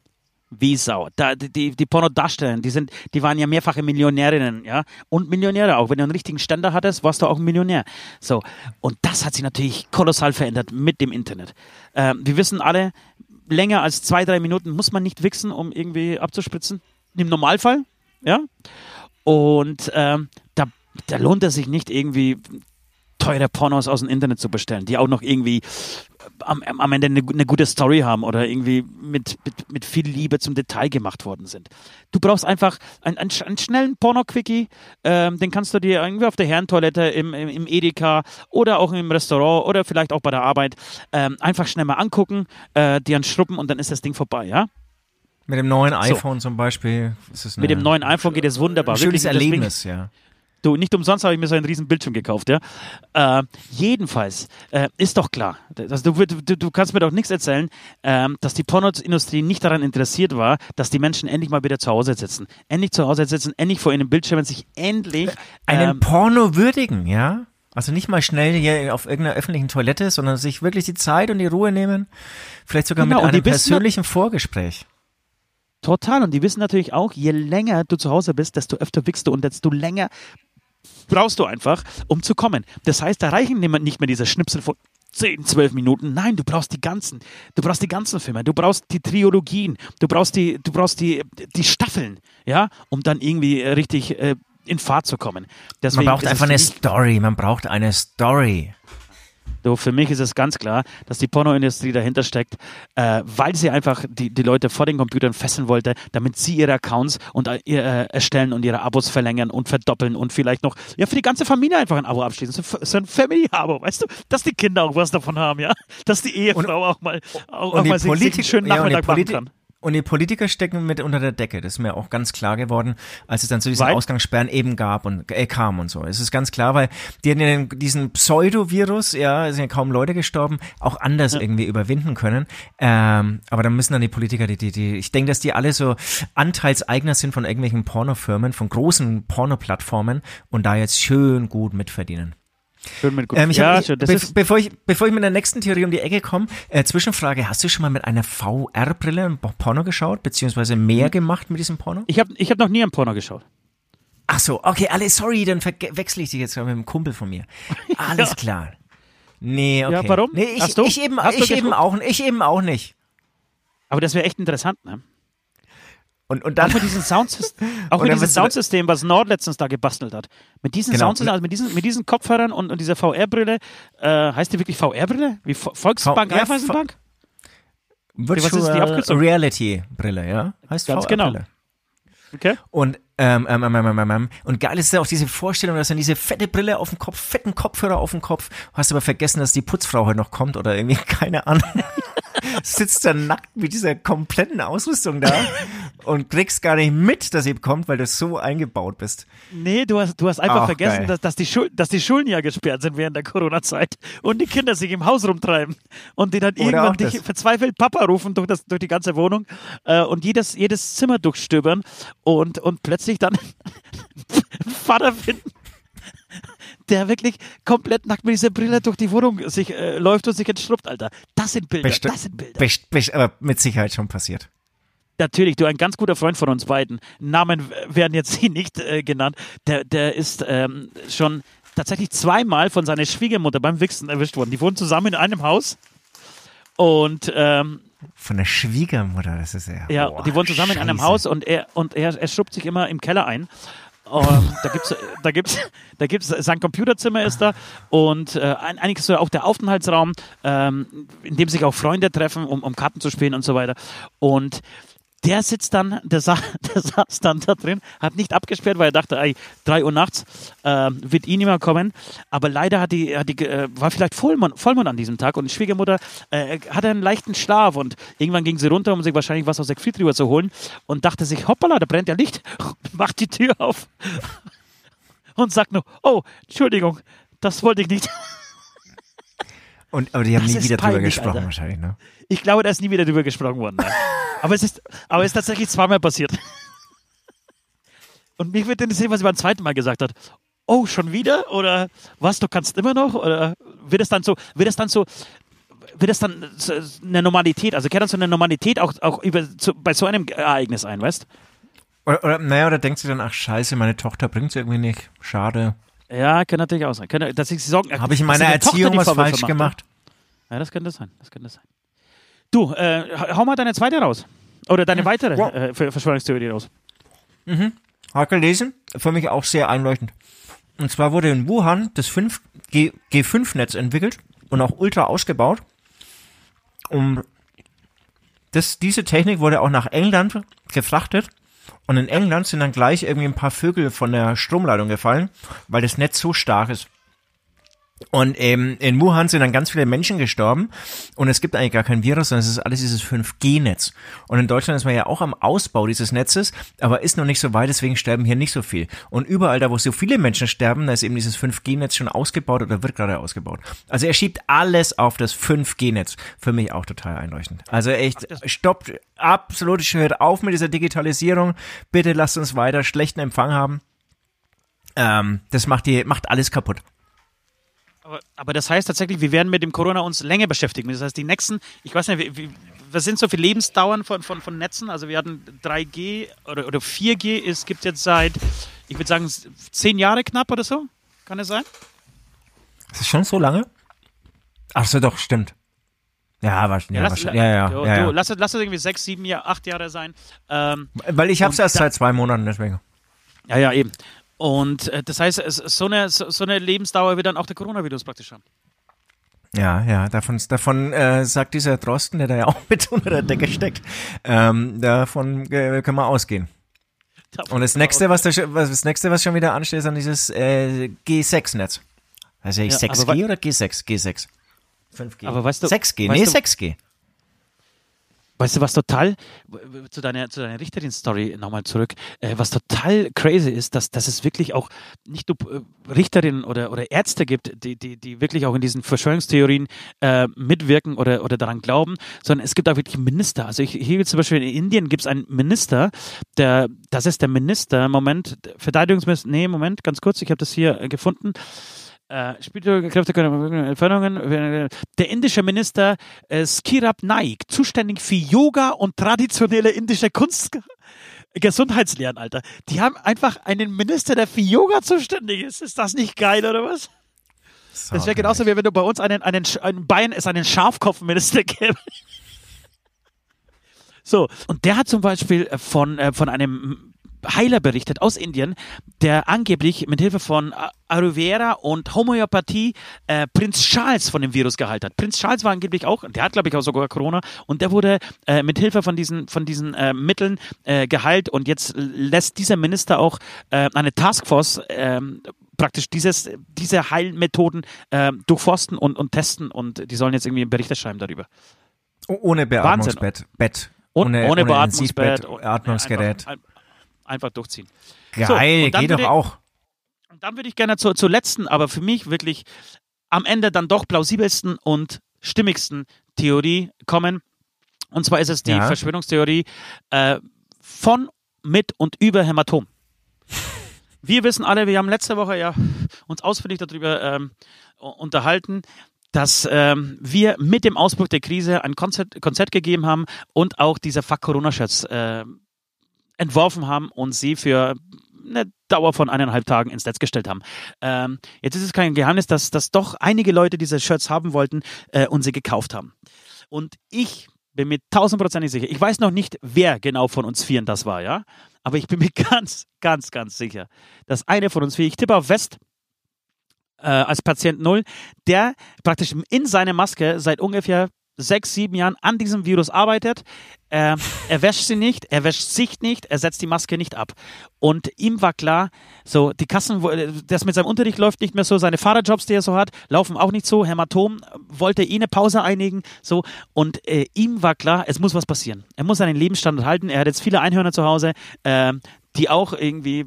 Wie Sau. Da, die, die Pornodarstellerinnen, die sind, die waren ja mehrfache Millionärinnen, ja. Und Millionäre auch. Wenn du einen richtigen Ständer hattest, warst du auch ein Millionär. So. Und das hat sich natürlich kolossal verändert mit dem Internet. Ähm, wir wissen alle, länger als zwei, drei Minuten muss man nicht wichsen, um irgendwie abzuspritzen. Im Normalfall, ja. Und ähm, da, da lohnt es sich nicht irgendwie teure Pornos aus dem Internet zu bestellen, die auch noch irgendwie am, am Ende eine, eine gute Story haben oder irgendwie mit, mit, mit viel Liebe zum Detail gemacht worden sind. Du brauchst einfach einen, einen, einen schnellen Porno-Quickie, ähm, den kannst du dir irgendwie auf der Herrentoilette im, im, im Edeka oder auch im Restaurant oder vielleicht auch bei der Arbeit ähm, einfach schnell mal angucken, äh, dir einen Schruppen und dann ist das Ding vorbei, ja? Mit dem neuen iPhone zum Beispiel. Ist es Mit dem neuen iPhone geht es wunderbar. schönes Wirklich, deswegen- Erlebnis, ja. Du, nicht umsonst habe ich mir so einen riesen Bildschirm gekauft, ja. Äh, jedenfalls äh, ist doch klar, dass du, du, du kannst mir doch nichts erzählen, ähm, dass die Pornoindustrie nicht daran interessiert war, dass die Menschen endlich mal wieder zu Hause sitzen. Endlich zu Hause sitzen, endlich vor ihren Bildschirmen sich endlich Einen ähm, Porno würdigen, ja? Also nicht mal schnell hier auf irgendeiner öffentlichen Toilette, sondern sich wirklich die Zeit und die Ruhe nehmen. Vielleicht sogar Genau, mit einem persönlichen Vorgespräch. Total. Und die wissen natürlich auch, je länger du zu Hause bist, desto öfter wickst du und desto länger brauchst du einfach, um zu kommen. Das heißt, da reichen nicht mehr diese Schnipsel von 10, 12 Minuten. Nein, du brauchst die ganzen. Du brauchst die ganzen Filme. Du brauchst die Triologien. Du brauchst die, du brauchst die, die Staffeln, ja, um dann irgendwie äh, richtig äh, in Fahrt zu kommen. Deswegen Man braucht einfach eine Story. Man braucht eine Story. Du, für mich ist es ganz klar, dass die Pornoindustrie dahinter steckt, äh, weil sie einfach die, die Leute vor den Computern fesseln wollte, damit sie ihre Accounts und äh, äh, erstellen und ihre Abos verlängern und verdoppeln und vielleicht noch ja für die ganze Familie einfach ein Abo abschließen. So, so ein Family-Abo, weißt du, dass die Kinder auch was davon haben, ja, dass die Ehefrau auch mal auch, auch mal sich, sich einen schönen ja, und Nachmittag machen Politi- kann. Und die Politiker stecken mit unter der Decke. Das ist mir auch ganz klar geworden, als es dann zu diesen Weil? Ausgangssperren eben gab und äh, kam und so. Es ist ganz klar, weil die hatten ja den, diesen Pseudovirus, ja, es sind ja kaum Leute gestorben, auch anders irgendwie überwinden können. Ähm, aber dann müssen dann die Politiker, die, die, die, ich denke, dass die alle so Anteilseigner sind von irgendwelchen Pornofirmen, von großen Pornoplattformen und da jetzt schön gut mitverdienen. Schön mit. Ähm, ich ja, hab, ich, das be bevor, ich, bevor ich mit der nächsten Theorie um die Ecke komme, äh, Zwischenfrage, hast du schon mal mit einer VR-Brille ein Porno geschaut, beziehungsweise mehr Mhm. gemacht mit diesem Porno? ich habe ich hab noch nie ein Porno geschaut. Ach so, okay, alles, sorry, dann verwechsel ich dich jetzt mit einem Kumpel von mir. Alles (laughs) klar. Nee, okay. Ja, warum? Nee, ich, Hast du? ich eben, Hast ich eben auch, ich eben auch nicht. Aber das wäre echt interessant, ne? Und, und dann, Auch mit diesem Soundsystem, (laughs) auch mit diesem Soundsystem, was Nord letztens da gebastelt hat. Mit diesem Genau. Soundsystem, also mit diesen, mit diesen Kopfhörern und, und dieser VR-Brille, äh, heißt die wirklich VR-Brille? Wie Vo- Volksbank, V- Raiffeisenbank? Virtual Reality Brille, ja? Heißt Ganz genau. Okay. Und, ähm, ähm, ähm, ähm, ähm, und geil ist ja auch diese Vorstellung, dass dann diese fette Brille auf dem Kopf, fetten Kopfhörer auf dem Kopf, hast aber vergessen, dass die Putzfrau heute noch kommt oder irgendwie, (laughs) keine Ahnung. Sitzt da nackt mit dieser kompletten Ausrüstung da und kriegst gar nicht mit, dass sie kommt, weil du so eingebaut bist. Nee, du hast, du hast einfach Ach, vergessen, dass, dass, die dass die Schulen ja gesperrt sind während der Corona-Zeit und die Kinder sich im Haus rumtreiben und die dann Oder irgendwann dich verzweifelt Papa rufen durch, das, durch die ganze Wohnung äh, und jedes, jedes Zimmer durchstöbern und, und plötzlich dann (laughs) Vater finden der wirklich komplett nackt mit dieser Brille durch die Wohnung sich äh, läuft und sich entschrubbt, Alter. Das sind Bilder, best, das sind Bilder. Best, best, aber mit Sicherheit schon passiert. Natürlich, du ein ganz guter Freund von uns beiden. Namen werden jetzt hier nicht äh, genannt. Der, der ist ähm, schon tatsächlich zweimal von seiner Schwiegermutter beim Wichsen erwischt worden. Die wohnen zusammen in einem Haus und ähm, von der Schwiegermutter, das ist ja. Ja, boah, die wohnen zusammen Scheiße. in einem Haus und er und er, er schrubbt sich immer im Keller ein ähm, da gibt's, da gibt's, da gibt's, sein Computerzimmer ist da und äh, eigentlich so auch der Aufenthaltsraum, ähm, in dem sich auch Freunde treffen, um, um Karten zu spielen und so weiter. Und der sitzt dann, der, sa (laughs) der saß dann da drin, hat nicht abgesperrt, weil er dachte, ey, drei Uhr nachts äh, wird ihn eh nicht mehr kommen. Aber leider hat die, hat die äh, war vielleicht Vollmond, Vollmond an diesem Tag und die Schwiegermutter äh, hatte einen leichten Schlaf und irgendwann ging sie runter, um sich wahrscheinlich was aus der drüber zu holen und dachte sich, hoppala, da brennt ja Licht, (laughs) macht die Tür auf (laughs) und sagt nur, oh, Entschuldigung, das wollte ich nicht. Und, aber die haben das nie wieder peinlich, drüber gesprochen Alter. wahrscheinlich, ne? Ich glaube, da ist nie wieder drüber gesprochen worden. Ne? aber, es ist, aber es ist tatsächlich zweimal passiert. Und mich würde interessieren, was sie beim zweiten Mal gesagt hat. Oh, schon wieder? Oder was, du kannst immer noch? Oder wird es dann so, wird es dann so, wird es dann eine Normalität, also kehrt dann so eine Normalität auch, auch über, zu, bei so einem Ereignis ein, weißt oder, oder, naja, oder denkt sie dann, ach scheiße, meine Tochter bringt es irgendwie nicht, schade. Ja, kann natürlich auch sein. Kann, dass ich sorgen, Habe ich in meiner Erziehung was falsch gemacht? Ja, das könnte sein. Das könnte sein. Du, äh, hau mal deine zweite raus. Oder deine weitere wow. äh, Verschwörungstheorie raus. Mhm. Hat gelesen. Für mich auch sehr einleuchtend. Und zwar wurde in Wuhan das 5 G5-Netz entwickelt und auch ultra ausgebaut. Und das, diese Technik wurde auch nach England gefrachtet und in England sind dann gleich irgendwie ein paar Vögel von der Stromleitung gefallen, weil das Netz so stark ist. Und ähm, in Wuhan sind dann ganz viele Menschen gestorben und es gibt eigentlich gar kein Virus, sondern es ist alles dieses 5G-Netz. Und in Deutschland ist man ja auch am Ausbau dieses Netzes, aber ist noch nicht so weit, deswegen sterben hier nicht so viel. Und überall da, wo so viele Menschen sterben, da ist eben dieses 5G-Netz schon ausgebaut oder wird gerade ausgebaut. Also er schiebt alles auf das 5G-Netz. Für mich auch total einleuchtend. Also echt, stoppt absolut, hört auf mit dieser Digitalisierung. Bitte lasst uns weiter schlechten Empfang haben. Ähm, das macht die, macht alles kaputt. Aber, aber, das heißt tatsächlich, wir werden mit dem Corona uns länger beschäftigen. Das heißt, die nächsten, ich weiß nicht, wie, was sind so viele Lebensdauern von, von, von Netzen? Also wir hatten 3G oder, oder 4G, es gibt jetzt seit, ich würde sagen, zehn Jahre knapp oder so. Kann es sein? Ist das schon so lange? Ach so, doch, stimmt. Ja, wahrscheinlich. Ja, lass, ja, ja, du, ja, ja. Du, lass, lass es irgendwie sechs, sieben Jahre, acht Jahre sein. Ähm, Weil ich habe es erst seit zwei Monaten, deswegen. Ja, ja, eben. Und äh, das heißt, so eine, so eine Lebensdauer wird dann auch der Coronavirus praktisch haben. Ja, ja, davon, davon äh, sagt dieser Drosten, der da ja auch mit (laughs) unter der Decke steckt, ähm, davon äh, können wir ausgehen. Davon Und das nächste, was, da, was das nächste, was schon wieder ansteht, ist dann dieses äh, G6-Netz. Also ich ja, 6G oder G6? G6. 5G. Aber weißt du, 6G, nee, du, 6G. Weißt du, was total, zu deiner, zu deiner Richterin-Story nochmal zurück, äh, was total crazy ist, dass, dass es wirklich auch nicht nur äh, Richterinnen oder, oder Ärzte gibt, die, die, die wirklich auch in diesen Verschwörungstheorien äh, mitwirken oder, oder daran glauben, sondern es gibt auch wirklich Minister. Also ich, hier zum Beispiel in Indien gibt es einen Minister, der, das ist der Minister, Moment, Verteidigungsminister, nee, Moment, ganz kurz, ich habe das hier gefunden. Äh, Spielkräfte können Entfernungen. Der indische Minister äh, Skirab Naik, zuständig für Yoga und traditionelle indische Kunst. Gesundheitslehren, Alter. Die haben einfach einen Minister, der für Yoga zuständig ist. Ist das nicht geil, oder was? So das wäre genauso, wie wenn du bei uns einen, einen, einen Bayern es einen Schafkopfminister gäbe. (laughs) So, und der hat zum Beispiel von, äh, von einem Heiler berichtet aus Indien, der angeblich mit Hilfe von Ayurveda und Homöopathie äh, Prinz Charles von dem Virus geheilt hat. Prinz Charles war angeblich auch, der hat glaube ich auch sogar Corona und der wurde äh, mit Hilfe von diesen von diesen äh, Mitteln äh, geheilt und jetzt lässt dieser Minister auch äh, eine Taskforce ähm, praktisch dieses, diese Heilmethoden äh, durchforsten und, und testen und die sollen jetzt irgendwie Berichte schreiben darüber. Ohne Beatmungsbett. Bett. Ohne, ohne, ohne Beatmungsbett. Beatmungsgerät. Einfach, einfach durchziehen. Geil, so, geht doch auch. Und dann würde ich gerne zur, zur letzten, aber für mich wirklich am Ende dann doch plausibelsten und stimmigsten Theorie kommen. Und zwar ist es die ja. Verschwörungstheorie äh, von, mit und über Hämatom. Wir wissen alle, wir haben letzte Woche ja uns ausführlich darüber ähm, unterhalten, dass ähm, wir mit dem Ausbruch der Krise ein Konzert, Konzert gegeben haben und auch diese Fuck Corona-Shirts äh, entworfen haben und sie für eine Dauer von eineinhalb Tagen ins Netz gestellt haben. Ähm, jetzt ist es kein Geheimnis, dass, dass doch einige Leute diese Shirts haben wollten äh, und sie gekauft haben. Und ich bin mir tausendprozentig sicher, ich weiß noch nicht, wer genau von uns Vieren das war, ja, aber ich bin mir (laughs) ganz, ganz, ganz sicher, dass eine von uns vier, ich tippe auf West, äh, als Patient Null, der praktisch in seiner Maske seit ungefähr sechs, sieben Jahren an diesem Virus arbeitet. Äh, er wäscht sie nicht, er wäscht sich nicht, er setzt die Maske nicht ab. Und ihm war klar, so die Kassen, das mit seinem Unterricht läuft nicht mehr so, seine Fahrerjobs, die er so hat, laufen auch nicht so. Hämatom wollte eh eine Pause einigen, so. Und äh, ihm war klar, es muss was passieren. Er muss seinen Lebensstandard halten. Er hat jetzt viele Einhörner zu Hause, äh, die auch irgendwie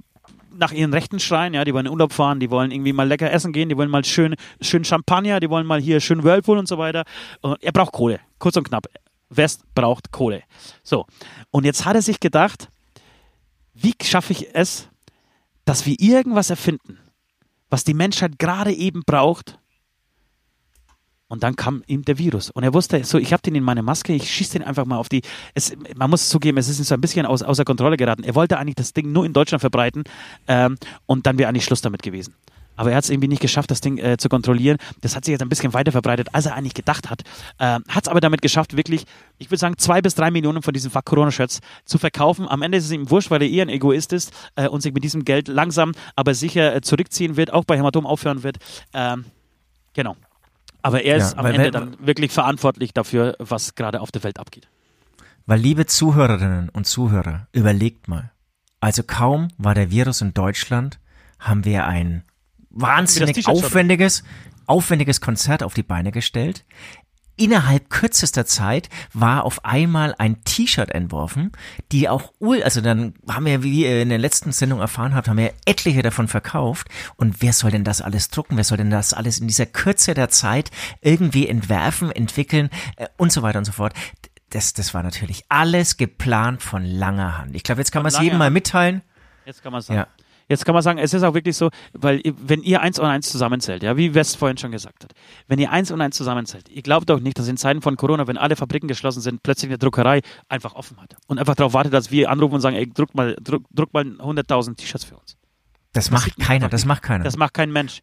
nach ihren Rechten schreien, ja, die wollen in Urlaub fahren, die wollen irgendwie mal lecker essen gehen, die wollen mal schön, schön Champagner, die wollen mal hier schön Whirlpool und so weiter. Und er braucht Kohle, kurz und knapp. West braucht Kohle. So. Und jetzt hat er sich gedacht, wie schaffe ich es, dass wir irgendwas erfinden, was die Menschheit gerade eben braucht, und dann kam ihm der Virus. Und er wusste, so, ich habe den in meine Maske, ich schieße den einfach mal auf die. Es, man muss zugeben, es ist so ein bisschen aus, außer Kontrolle geraten. Er wollte eigentlich das Ding nur in Deutschland verbreiten ähm, und dann wäre eigentlich Schluss damit gewesen. Aber er hat es irgendwie nicht geschafft, das Ding äh, zu kontrollieren. Das hat sich jetzt ein bisschen weiter verbreitet, als er eigentlich gedacht hat. Ähm, hat es aber damit geschafft, wirklich, ich würde sagen, zwei bis drei Millionen von diesen Fuck Corona-Shirts zu verkaufen. Am Ende ist es ihm wurscht, weil er eher ein Egoist ist äh, und sich mit diesem Geld langsam, aber sicher äh, zurückziehen wird, auch bei Hämatom aufhören wird. Ähm, genau. Aber er ist ja, am Ende dann wirklich verantwortlich dafür, was gerade auf der Welt abgeht. Weil, liebe Zuhörerinnen und Zuhörer, überlegt mal. Also kaum war der Virus in Deutschland, haben wir ein wahnsinnig aufwendiges, aufwendiges Konzert auf die Beine gestellt innerhalb kürzester Zeit war auf einmal ein T-Shirt entworfen, die auch, also dann haben wir, wie ihr in der letzten Sendung erfahren habt, haben wir etliche davon verkauft. Und wer soll denn das alles drucken? Wer soll denn das alles in dieser Kürze der Zeit irgendwie entwerfen, entwickeln äh, und so weiter und so fort? Das, das war natürlich alles geplant von langer Hand. Ich glaube, jetzt kann man es jedem mal mitteilen. Jetzt kann man es sagen. Ja. Jetzt kann man sagen, es ist auch wirklich so, weil wenn ihr eins und eins zusammenzählt, ja, wie West vorhin schon gesagt hat, wenn ihr eins und eins zusammenzählt, ihr glaubt doch nicht, dass in Zeiten von Corona, wenn alle Fabriken geschlossen sind, plötzlich eine Druckerei einfach offen hat und einfach darauf wartet, dass wir anrufen und sagen, ey, druck mal, druck, druck mal 100.000 T-Shirts für uns. Das, das macht keiner, das macht keiner. Das macht kein Mensch.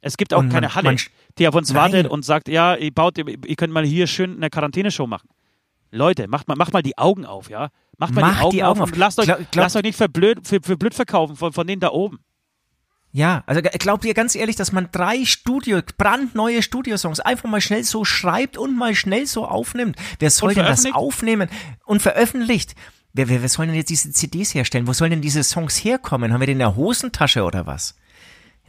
Es gibt auch und keine man, Halle, man, die auf uns nein. wartet und sagt, ja, ihr baut, ihr könnt mal hier schön eine Quarantäneshow machen. Leute, macht mal, macht mal die Augen auf, ja? Macht mal Macht die Augen, die Augen auf, auf. und lasst euch, glaub, glaub, lasst euch nicht für blöd, für, für blöd verkaufen von, von denen da oben. Ja, also glaubt ihr ganz ehrlich, dass man drei Studio, brandneue Studiosongs einfach mal schnell so schreibt und mal schnell so aufnimmt? Wer soll denn das aufnehmen und veröffentlicht? Wer, wer, wer soll denn jetzt diese CDs herstellen? Wo sollen denn diese Songs herkommen? Haben wir den in der Hosentasche oder was?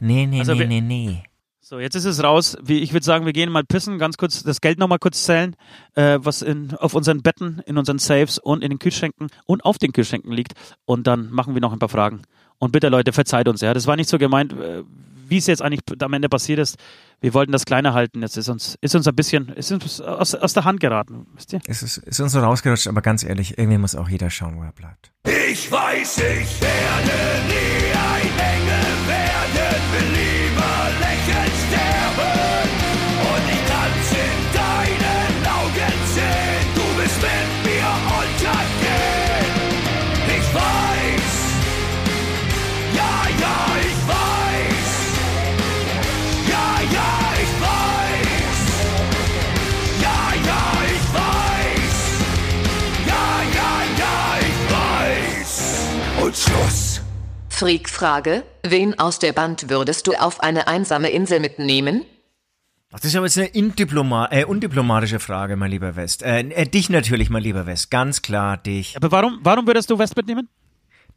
Nee, nee, also nee, nee, nee. So, jetzt ist es raus. Ich würde sagen, wir gehen mal pissen, ganz kurz das Geld nochmal kurz zählen, äh, was in, auf unseren Betten, in unseren Safes und in den Kühlschränken und auf den Kühlschränken liegt. Und dann machen wir noch ein paar Fragen. Und bitte Leute, verzeiht uns, ja. Das war nicht so gemeint, äh, wie es jetzt eigentlich am Ende passiert ist. Wir wollten das kleiner halten. Jetzt ist uns, ist uns ein bisschen, ist uns aus, aus der Hand geraten, wisst ihr? Es ist, ist uns so rausgerutscht, aber ganz ehrlich, irgendwie muss auch jeder schauen, wo er bleibt. Ich weiß, ich werde nie Schluss. Freak-Frage, wen aus der Band würdest du auf eine einsame Insel mitnehmen? Das ist aber jetzt eine äh, undiplomatische Frage, mein lieber West. Äh, äh, dich natürlich, mein lieber West. Ganz klar, dich. Aber warum, warum würdest du West mitnehmen?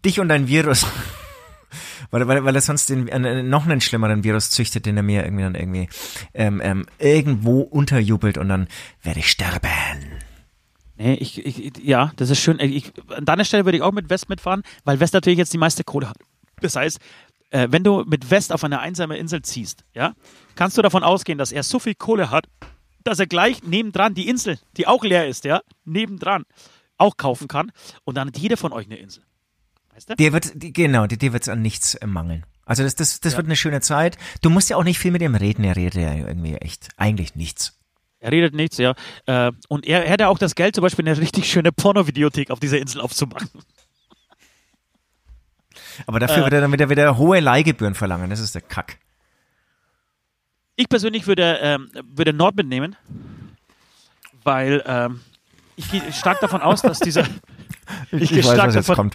Dich und dein Virus. (laughs) weil, weil, weil er sonst den, äh, noch einen schlimmeren Virus züchtet, den er mir irgendwie dann irgendwie ähm, ähm, irgendwo unterjubelt und dann werde ich sterben. Nee, ich, ich, ja, das ist schön. Ich, an deiner Stelle würde ich auch mit West mitfahren, weil West natürlich jetzt die meiste Kohle hat. Das heißt, äh, wenn du mit West auf eine einsame Insel ziehst, ja, kannst du davon ausgehen, dass er so viel Kohle hat, dass er gleich nebendran die Insel, die auch leer ist, ja, nebendran auch kaufen kann und dann hat jeder von euch eine Insel. Weißt du? Dir wird, die, genau, dir, dir wird's an nichts äh, mangeln. Also das, das, das Ja. wird eine schöne Zeit. Du musst ja auch nicht viel mit ihm reden, er redet ja irgendwie echt, eigentlich nichts. Er redet nichts, ja. Äh, und er hätte auch das Geld, zum Beispiel eine richtig schöne Pornovideothek auf dieser Insel aufzumachen. Aber dafür Äh. wird er dann wieder, wieder hohe Leihgebühren verlangen, das ist der Kack. Ich persönlich würde, ähm, würde Nord mitnehmen, weil ähm, ich gehe stark davon aus, dass dieser. (laughs) Ich, gehe stark davon,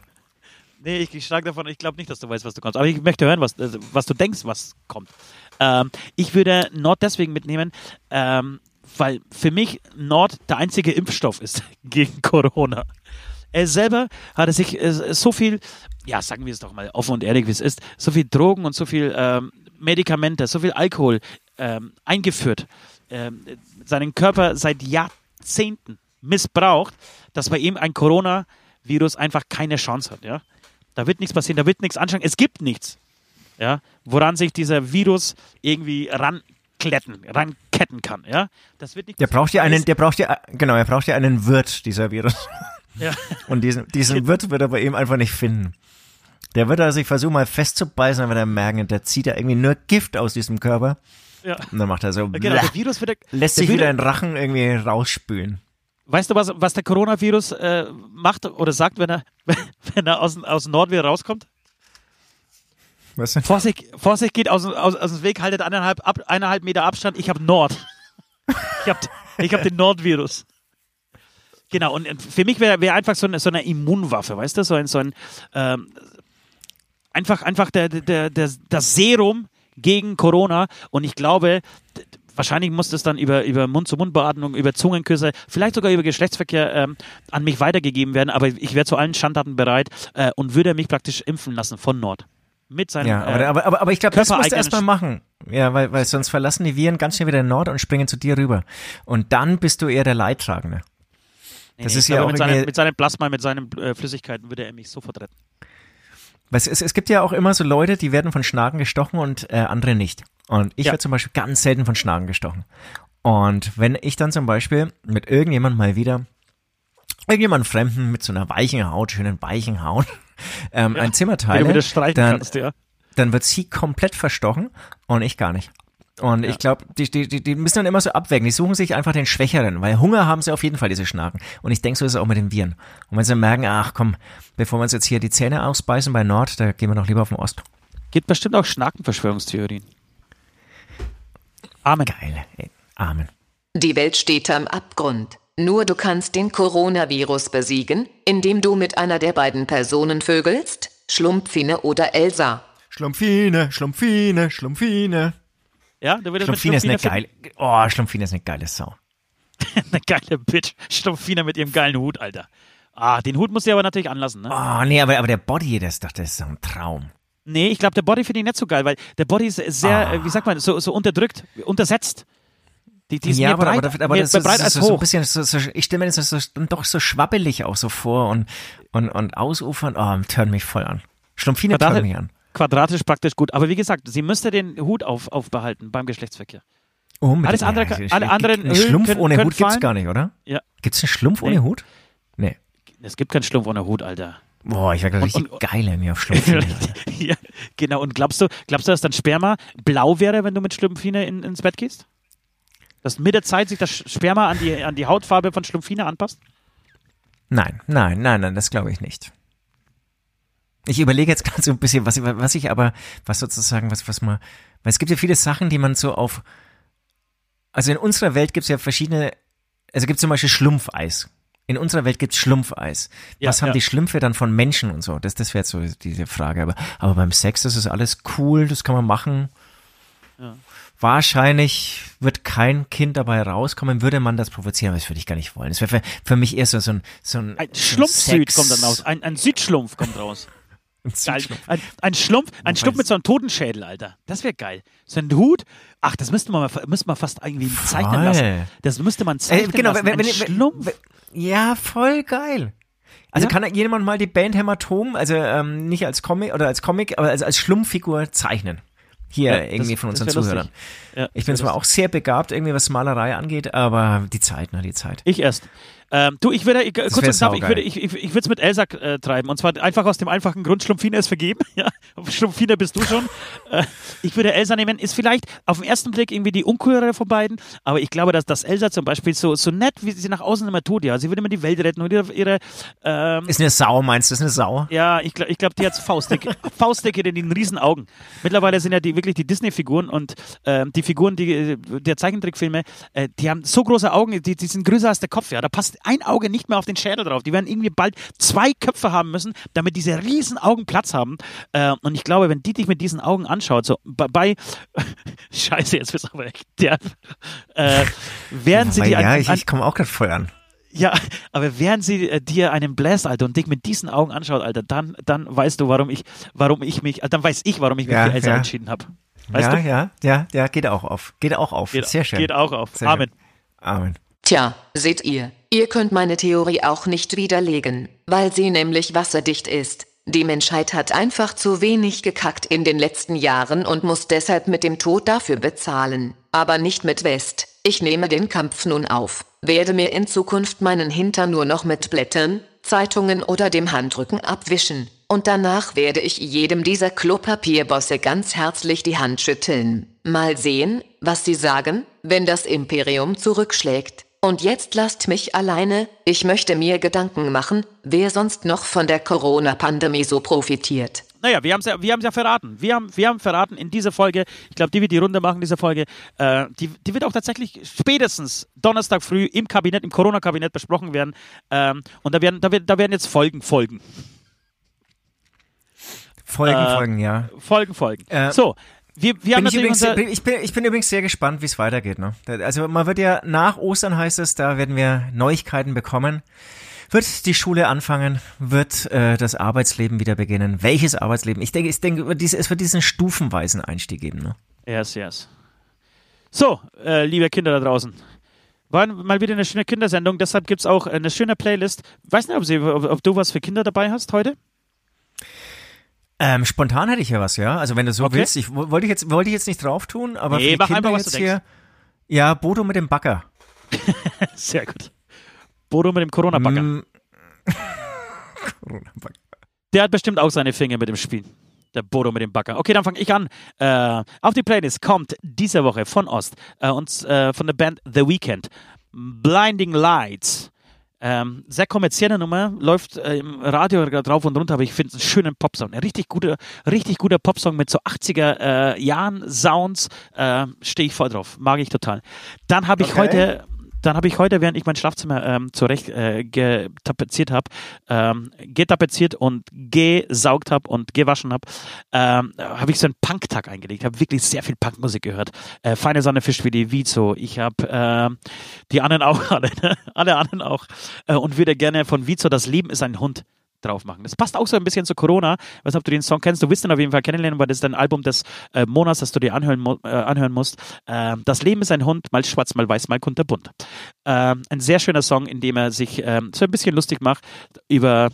Nee, ich gehe stark davon, ich glaube nicht, dass du weißt, was du kommst. Aber ich möchte hören, was, äh, was du denkst, was kommt. Ähm, ich würde Nord deswegen mitnehmen, ähm, weil für mich Nord der einzige Impfstoff ist (laughs) gegen Corona. Er selber hatte sich äh, so viel, ja, sagen wir es doch mal offen und ehrlich, wie es ist, so viel Drogen und so viel ähm, Medikamente, so viel Alkohol ähm, eingeführt, ähm, seinen Körper seit Jahrzehnten missbraucht, dass bei ihm ein Coronavirus einfach keine Chance hat, ja. Da wird nichts passieren, da wird nichts anschauen. Es gibt nichts, ja, woran sich dieser Virus irgendwie rankletten, ranketten kann, ja. Das wird nicht Der braucht ja einen, der braucht ja, genau, er braucht ja einen Wirt, dieser Virus. Ja. (laughs) Und diesen, diesen Wirt wird er bei ihm einfach nicht finden. Der wird er sich versuchen, mal festzubeißen, dann wird er merken, der zieht ja irgendwie nur Gift aus diesem Körper. Ja. Und dann macht er so, Genau, der Virus wird, lässt der sich wieder in Rachen irgendwie rausspülen. Weißt du, was, was der Coronavirus äh, macht oder sagt, wenn er, (laughs) wenn er aus, aus dem Nord wieder rauskommt? Was denn? Vorsicht, Vorsicht geht aus, aus, aus dem Weg, haltet eineinhalb, ab, eineinhalb Meter Abstand. Ich habe Nord. Ich habe ich hab den Nordvirus. Genau, und für mich wäre wär einfach so eine, so eine Immunwaffe, weißt du? So ein, so ein ähm, einfach, einfach der, der, der, das Serum gegen Corona. Und ich glaube, wahrscheinlich muss das dann über, über Mund-zu-Mund-Beatmung, über Zungenküsse, vielleicht sogar über Geschlechtsverkehr ähm, an mich weitergegeben werden. Aber ich wäre zu allen Schandtaten bereit äh, und würde mich praktisch impfen lassen von Nord. Mit seinem Ja, aber, äh, aber, aber, aber ich glaube, das musst du erstmal machen. Ja, weil, weil sonst verlassen die Viren ganz schnell wieder den Nord und springen zu dir rüber. Und dann bist du eher der Leidtragende. Nee, Das nee, ist ja auch mit, seinem, irgendwie- mit seinem Plasma, mit seinen äh, Flüssigkeiten würde er mich sofort retten. Es, es, es gibt ja auch immer so Leute, die werden von Schnaken gestochen und äh, andere nicht. Und ich Ja. werde zum Beispiel ganz selten von Schnaken gestochen. Und wenn ich dann zum Beispiel mit irgendjemand mal wieder, irgendjemand Fremden mit so einer weichen Haut, schönen weichen Haut, ähm, ein Zimmer Wenn du teile, wieder streichen dann, kannst, ja. dann wird sie komplett verstochen und ich gar nicht. Und ich glaube, die, die, die, die müssen dann immer so abwägen. Die suchen sich einfach den Schwächeren, weil Hunger haben sie auf jeden Fall, diese Schnaken. Und ich denke, so ist es auch mit den Viren. Und wenn sie merken, ach komm, bevor wir uns jetzt hier die Zähne ausbeißen bei Nord, da gehen wir doch lieber auf den Ost. Gibt bestimmt auch Schnakenverschwörungstheorien. Amen. Geil. Amen. Die Welt steht am Abgrund. Nur du kannst den Coronavirus besiegen, indem du mit einer der beiden Personen vögelst, Schlumpfine oder Elsa. Schlumpfine, Schlumpfine, Schlumpfine. Ja, du würdest Schlumpfine ist eine Schlumpfine geile, oh, Schlumpfine ist eine geile Sau. (laughs) eine geile Bitch. Schlumpfine mit ihrem geilen Hut, Alter. Ah, den Hut muss sie aber natürlich anlassen, ne? Oh, nee, aber, aber der Body, das, das ist so ein Traum. Nee, ich glaube, der Body finde ich nicht so geil, weil der Body ist sehr, äh, wie sagt man, so, so unterdrückt, untersetzt. Die, die ist ja, aber, breit, aber, aber das ist, breit als ist so ein hoch. bisschen, so, so, ich stelle mir das so, so, doch so schwabbelig auch so vor und, und, und ausufern, oh, turn mich voll an. Schlumpfine turn mich an. Quadratisch praktisch gut. Aber wie gesagt, sie müsste den Hut auf, aufbehalten beim Geschlechtsverkehr. Unbedingt. Alles andere- Ja, alle anderen Ein Höhlen Schlumpf können- ohne können Hut gibt's fallen. gar nicht, oder? Ja. Gibt's einen Schlumpf Nee. ohne Hut? Nee. Es gibt keinen Schlumpf ohne Hut, Alter. Boah, ich wäre Und- richtig und- geil mir auf Schlumpfine. (laughs) ja, genau. Und glaubst du, glaubst du, dass dann Sperma blau wäre, wenn du mit Schlumpfine in, ins Bett gehst? Dass mit der Zeit sich das Sperma an die, an die Hautfarbe von Schlumpfine anpasst? Nein, nein, nein, nein, das glaube ich nicht. Ich überlege jetzt (laughs) gerade so ein bisschen, was, was ich aber, was sozusagen, was, was man, weil es gibt ja viele Sachen, die man so auf, also in unserer Welt gibt es ja verschiedene, also gibt es zum Beispiel Schlumpfeis. in unserer Welt gibt's Schlumpfeis. Ja, Was haben ja. die Schlümpfe dann von Menschen und so? Das, das wäre jetzt so diese Frage. Aber, aber beim Sex, das ist alles cool, das kann man machen. Wahrscheinlich wird kein Kind dabei rauskommen, würde man das provozieren, das würde ich gar nicht wollen. Das wäre für, für mich eher so, so ein, so ein, Ein so Schlumpfsüd kommt dann raus. Ein, ein Südschlumpf kommt raus. (laughs) ein. Südschlumpf. Ein, ein Schlumpf, ein Schlumpf mit so einem Totenschädel, Alter. Das wäre geil. So ein Hut. Ach, das müsste man, mal, müsste man fast irgendwie zeichnen Voll. lassen. Das müsste man Äh, zeichnen genau, lassen. wenn, wenn, Schlumpf. wenn, ja, voll geil. Also Ja. kann jemand mal die Band Hämatom, also ähm, nicht als Comic oder als Comic, aber als, als Schlumpffigur zeichnen? Hier Ja, das- irgendwie von das unseren wär lustig. Zuhörern. Ja, Ich bin zwar auch sehr begabt, irgendwie was Malerei angeht, aber die Zeit, ne, die Zeit. Ich erst. Ähm, du, ich würde, ich, kurz und knapp, ich würde, ich, ich, ich würde es mit Elsa äh, treiben. Und zwar einfach aus dem einfachen Grund, Schlumpfine ist vergeben. (laughs) Ja, Schlumpfine bist du schon. äh, ich würde Elsa nehmen, ist vielleicht auf den ersten Blick irgendwie die uncoolere von beiden, aber ich glaube, dass, dass Elsa zum Beispiel so, so nett, wie sie nach außen immer tut, ja, sie würde immer die Welt retten und ihre, ihre ähm, Ist eine Sau, meinst du? Ist eine Sau? ja, ich glaube, ich glaub, die hat Faustdicke, (laughs) Faustdicke in den riesen Augen. Mittlerweile sind ja die wirklich die Disney-Figuren und ähm, die Figuren die, äh, der Zeichentrickfilme, äh, die haben so große Augen, die, die sind größer als der Kopf. Ja, da passt ein Auge nicht mehr auf den Schädel drauf. Die werden irgendwie bald zwei Köpfe haben müssen, damit diese riesen Augen Platz haben. Äh, und ich glaube, wenn die dich mit diesen Augen anschaut, so bei, bei (laughs) Scheiße, jetzt wird's aber echt derb. Äh, während sie dir ja, ich, ich komme auch gerade voll an. ja, aber während sie äh, dir einen bläst, Alter, und dich mit diesen Augen anschaut, Alter, dann, dann weißt du, warum ich, warum ich mich, äh, dann weiß ich, warum ich mich Ja, für Elsa ja. entschieden habe. Weißt ja, du? ja, ja, ja, geht auch auf. Geht auch auf. Geht, Sehr schön. Geht auch auf. Sehr Amen. Schön. Amen. Tja, seht ihr, ihr könnt meine Theorie auch nicht widerlegen, weil sie nämlich wasserdicht ist. Die Menschheit hat einfach zu wenig gekackt in den letzten Jahren und muss deshalb mit dem Tod dafür bezahlen. Aber nicht mit West. Ich nehme den Kampf nun auf, werde mir in Zukunft meinen Hintern nur noch mit Blättern, Zeitungen oder dem Handrücken abwischen. Und danach werde ich jedem dieser Klopapierbosse ganz herzlich die Hand schütteln. Mal sehen, was sie sagen, wenn das Imperium zurückschlägt. Und jetzt lasst mich alleine, ich möchte mir Gedanken machen, wer sonst noch von der Corona-Pandemie so profitiert. Naja, wir haben es ja, wir haben's ja verraten. Wir haben, wir haben verraten in dieser Folge, ich glaube, die wird die Runde machen, diese Folge, äh, die, die wird auch tatsächlich spätestens Donnerstag früh im Kabinett, im Corona-Kabinett besprochen werden. Ähm, und da werden, da, werden, da werden jetzt Folgen folgen. Folgen, Äh, Folgen, ja. Folgen folgen. Äh, so, wir, wir haben Bin ich, übrigens, ich, bin, ich bin übrigens sehr gespannt, wie es weitergeht. Ne? Also man wird ja nach Ostern heißt es, da werden wir Neuigkeiten bekommen. Wird die Schule anfangen? Wird äh, das Arbeitsleben wieder beginnen? Welches Arbeitsleben? Ich denke, ich denke, es wird diesen stufenweisen Einstieg geben. Ne? Yes, yes. So, äh, liebe Kinder da draußen. War mal wieder eine schöne Kindersendung, deshalb gibt es auch eine schöne Playlist. Weiß nicht, ob, Sie, ob, ob du was für Kinder dabei hast heute? Ähm, spontan hätte ich ja was, ja. Also wenn du so Okay. willst, ich wo- wollte ich jetzt wollte ich jetzt nicht drauf tun, aber Nee, für die mach Kinder einfach, was jetzt du hier. Ja, Bodo mit dem Bagger. (laughs) Sehr gut. Bodo mit dem Corona-Bagger. Mm. (laughs) Corona-Bagger. Der hat bestimmt auch seine Finger mit dem Spiel. Der Bodo mit dem Bagger. Okay, dann fange ich an. Äh, auf die Playlist kommt diese Woche von Ost äh, und äh, von der Band The Weeknd. Blinding Lights. Ähm, sehr kommerzielle Nummer, läuft äh, im Radio drauf und runter, aber ich finde es einen schönen Popsong. Ein richtig guter, richtig guter Popsong mit so 80er äh, Jahren Sounds. Äh, Stehe ich voll drauf. Mag ich total. Dann habe ich Okay. heute dann habe ich heute, während ich mein Schlafzimmer ähm, zurecht äh, getapeziert habe, ähm, getapeziert und gesaugt habe und gewaschen habe, ähm, habe ich so einen Punk-Tag eingelegt. Habe wirklich sehr viel Punkmusik gehört. Äh, Feine Sonne fischt wie die Vizo. Ich habe ähm, die anderen auch (laughs) alle, ne? alle anderen auch äh, und würde gerne von Vizo Das Leben ist ein Hund drauf machen. Das passt auch so ein bisschen zu Corona. Ich weiß nicht, ob du den Song kennst. Du wirst ihn auf jeden Fall kennenlernen, weil das ist ein Album des äh, Monats, das du dir anhören, äh, anhören musst. Ähm, das Leben ist ein Hund, mal schwarz, mal weiß, mal kunterbunt. Ähm, ein sehr schöner Song, in dem er sich ähm, so ein bisschen lustig macht über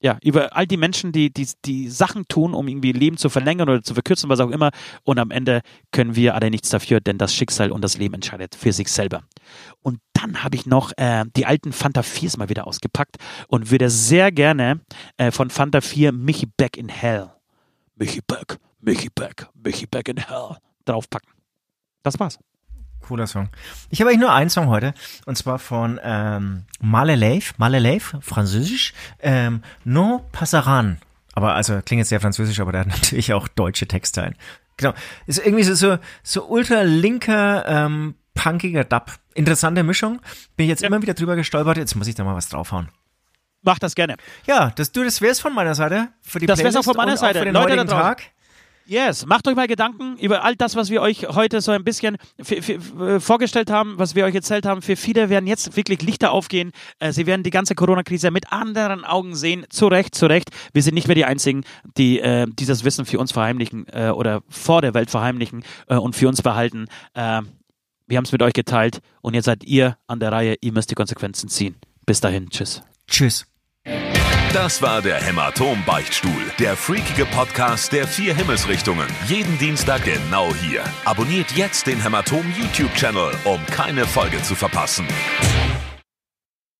ja, über all die Menschen, die, die, die Sachen tun, um irgendwie Leben zu verlängern oder zu verkürzen, was auch immer. Und am Ende können wir alle nichts dafür, denn das Schicksal und das Leben entscheidet für sich selber. Und dann habe ich noch äh, die alten Fanta 4s mal wieder ausgepackt und würde sehr gerne äh, von Fanta 4 Michi Back in Hell. Michi Back, Michi Back, Michi Back in Hell draufpacken. Das war's. Cooler Song. Ich habe eigentlich nur einen Song heute, und zwar von ähm, Maleleif, Maleleif, französisch, ähm, No Passaran. Aber also klingt jetzt sehr französisch, aber der hat (laughs) natürlich auch deutsche Texte ein. Genau. Ist irgendwie so, so, so ultra linker ähm, punkiger Dub. Interessante Mischung. Bin ich jetzt ja. immer wieder drüber gestolpert. Jetzt muss ich da mal was draufhauen. Mach das gerne. Ja, das, du, das wär's von meiner Seite. Für die das wär's auch von meiner Seite. Für den Leute heutigen Tag. Yes, macht euch mal Gedanken über all das, was wir euch heute so ein bisschen vorgestellt haben, was wir euch erzählt haben. Für viele werden jetzt wirklich Lichter aufgehen. Äh, sie werden die ganze Corona-Krise mit anderen Augen sehen. Zu Recht, zu Recht. Wir sind nicht mehr die Einzigen, die äh, dieses Wissen für uns verheimlichen äh, oder vor der Welt verheimlichen äh, und für uns behalten. Äh, wir haben es mit euch geteilt und jetzt seid ihr an der Reihe. Ihr müsst die Konsequenzen ziehen. Bis dahin, tschüss. Tschüss. Das war der Hämatom-Beichtstuhl, der freakige Podcast der vier Himmelsrichtungen. Jeden Dienstag genau hier. Abonniert jetzt den Hämatom YouTube-Channel, um keine Folge zu verpassen.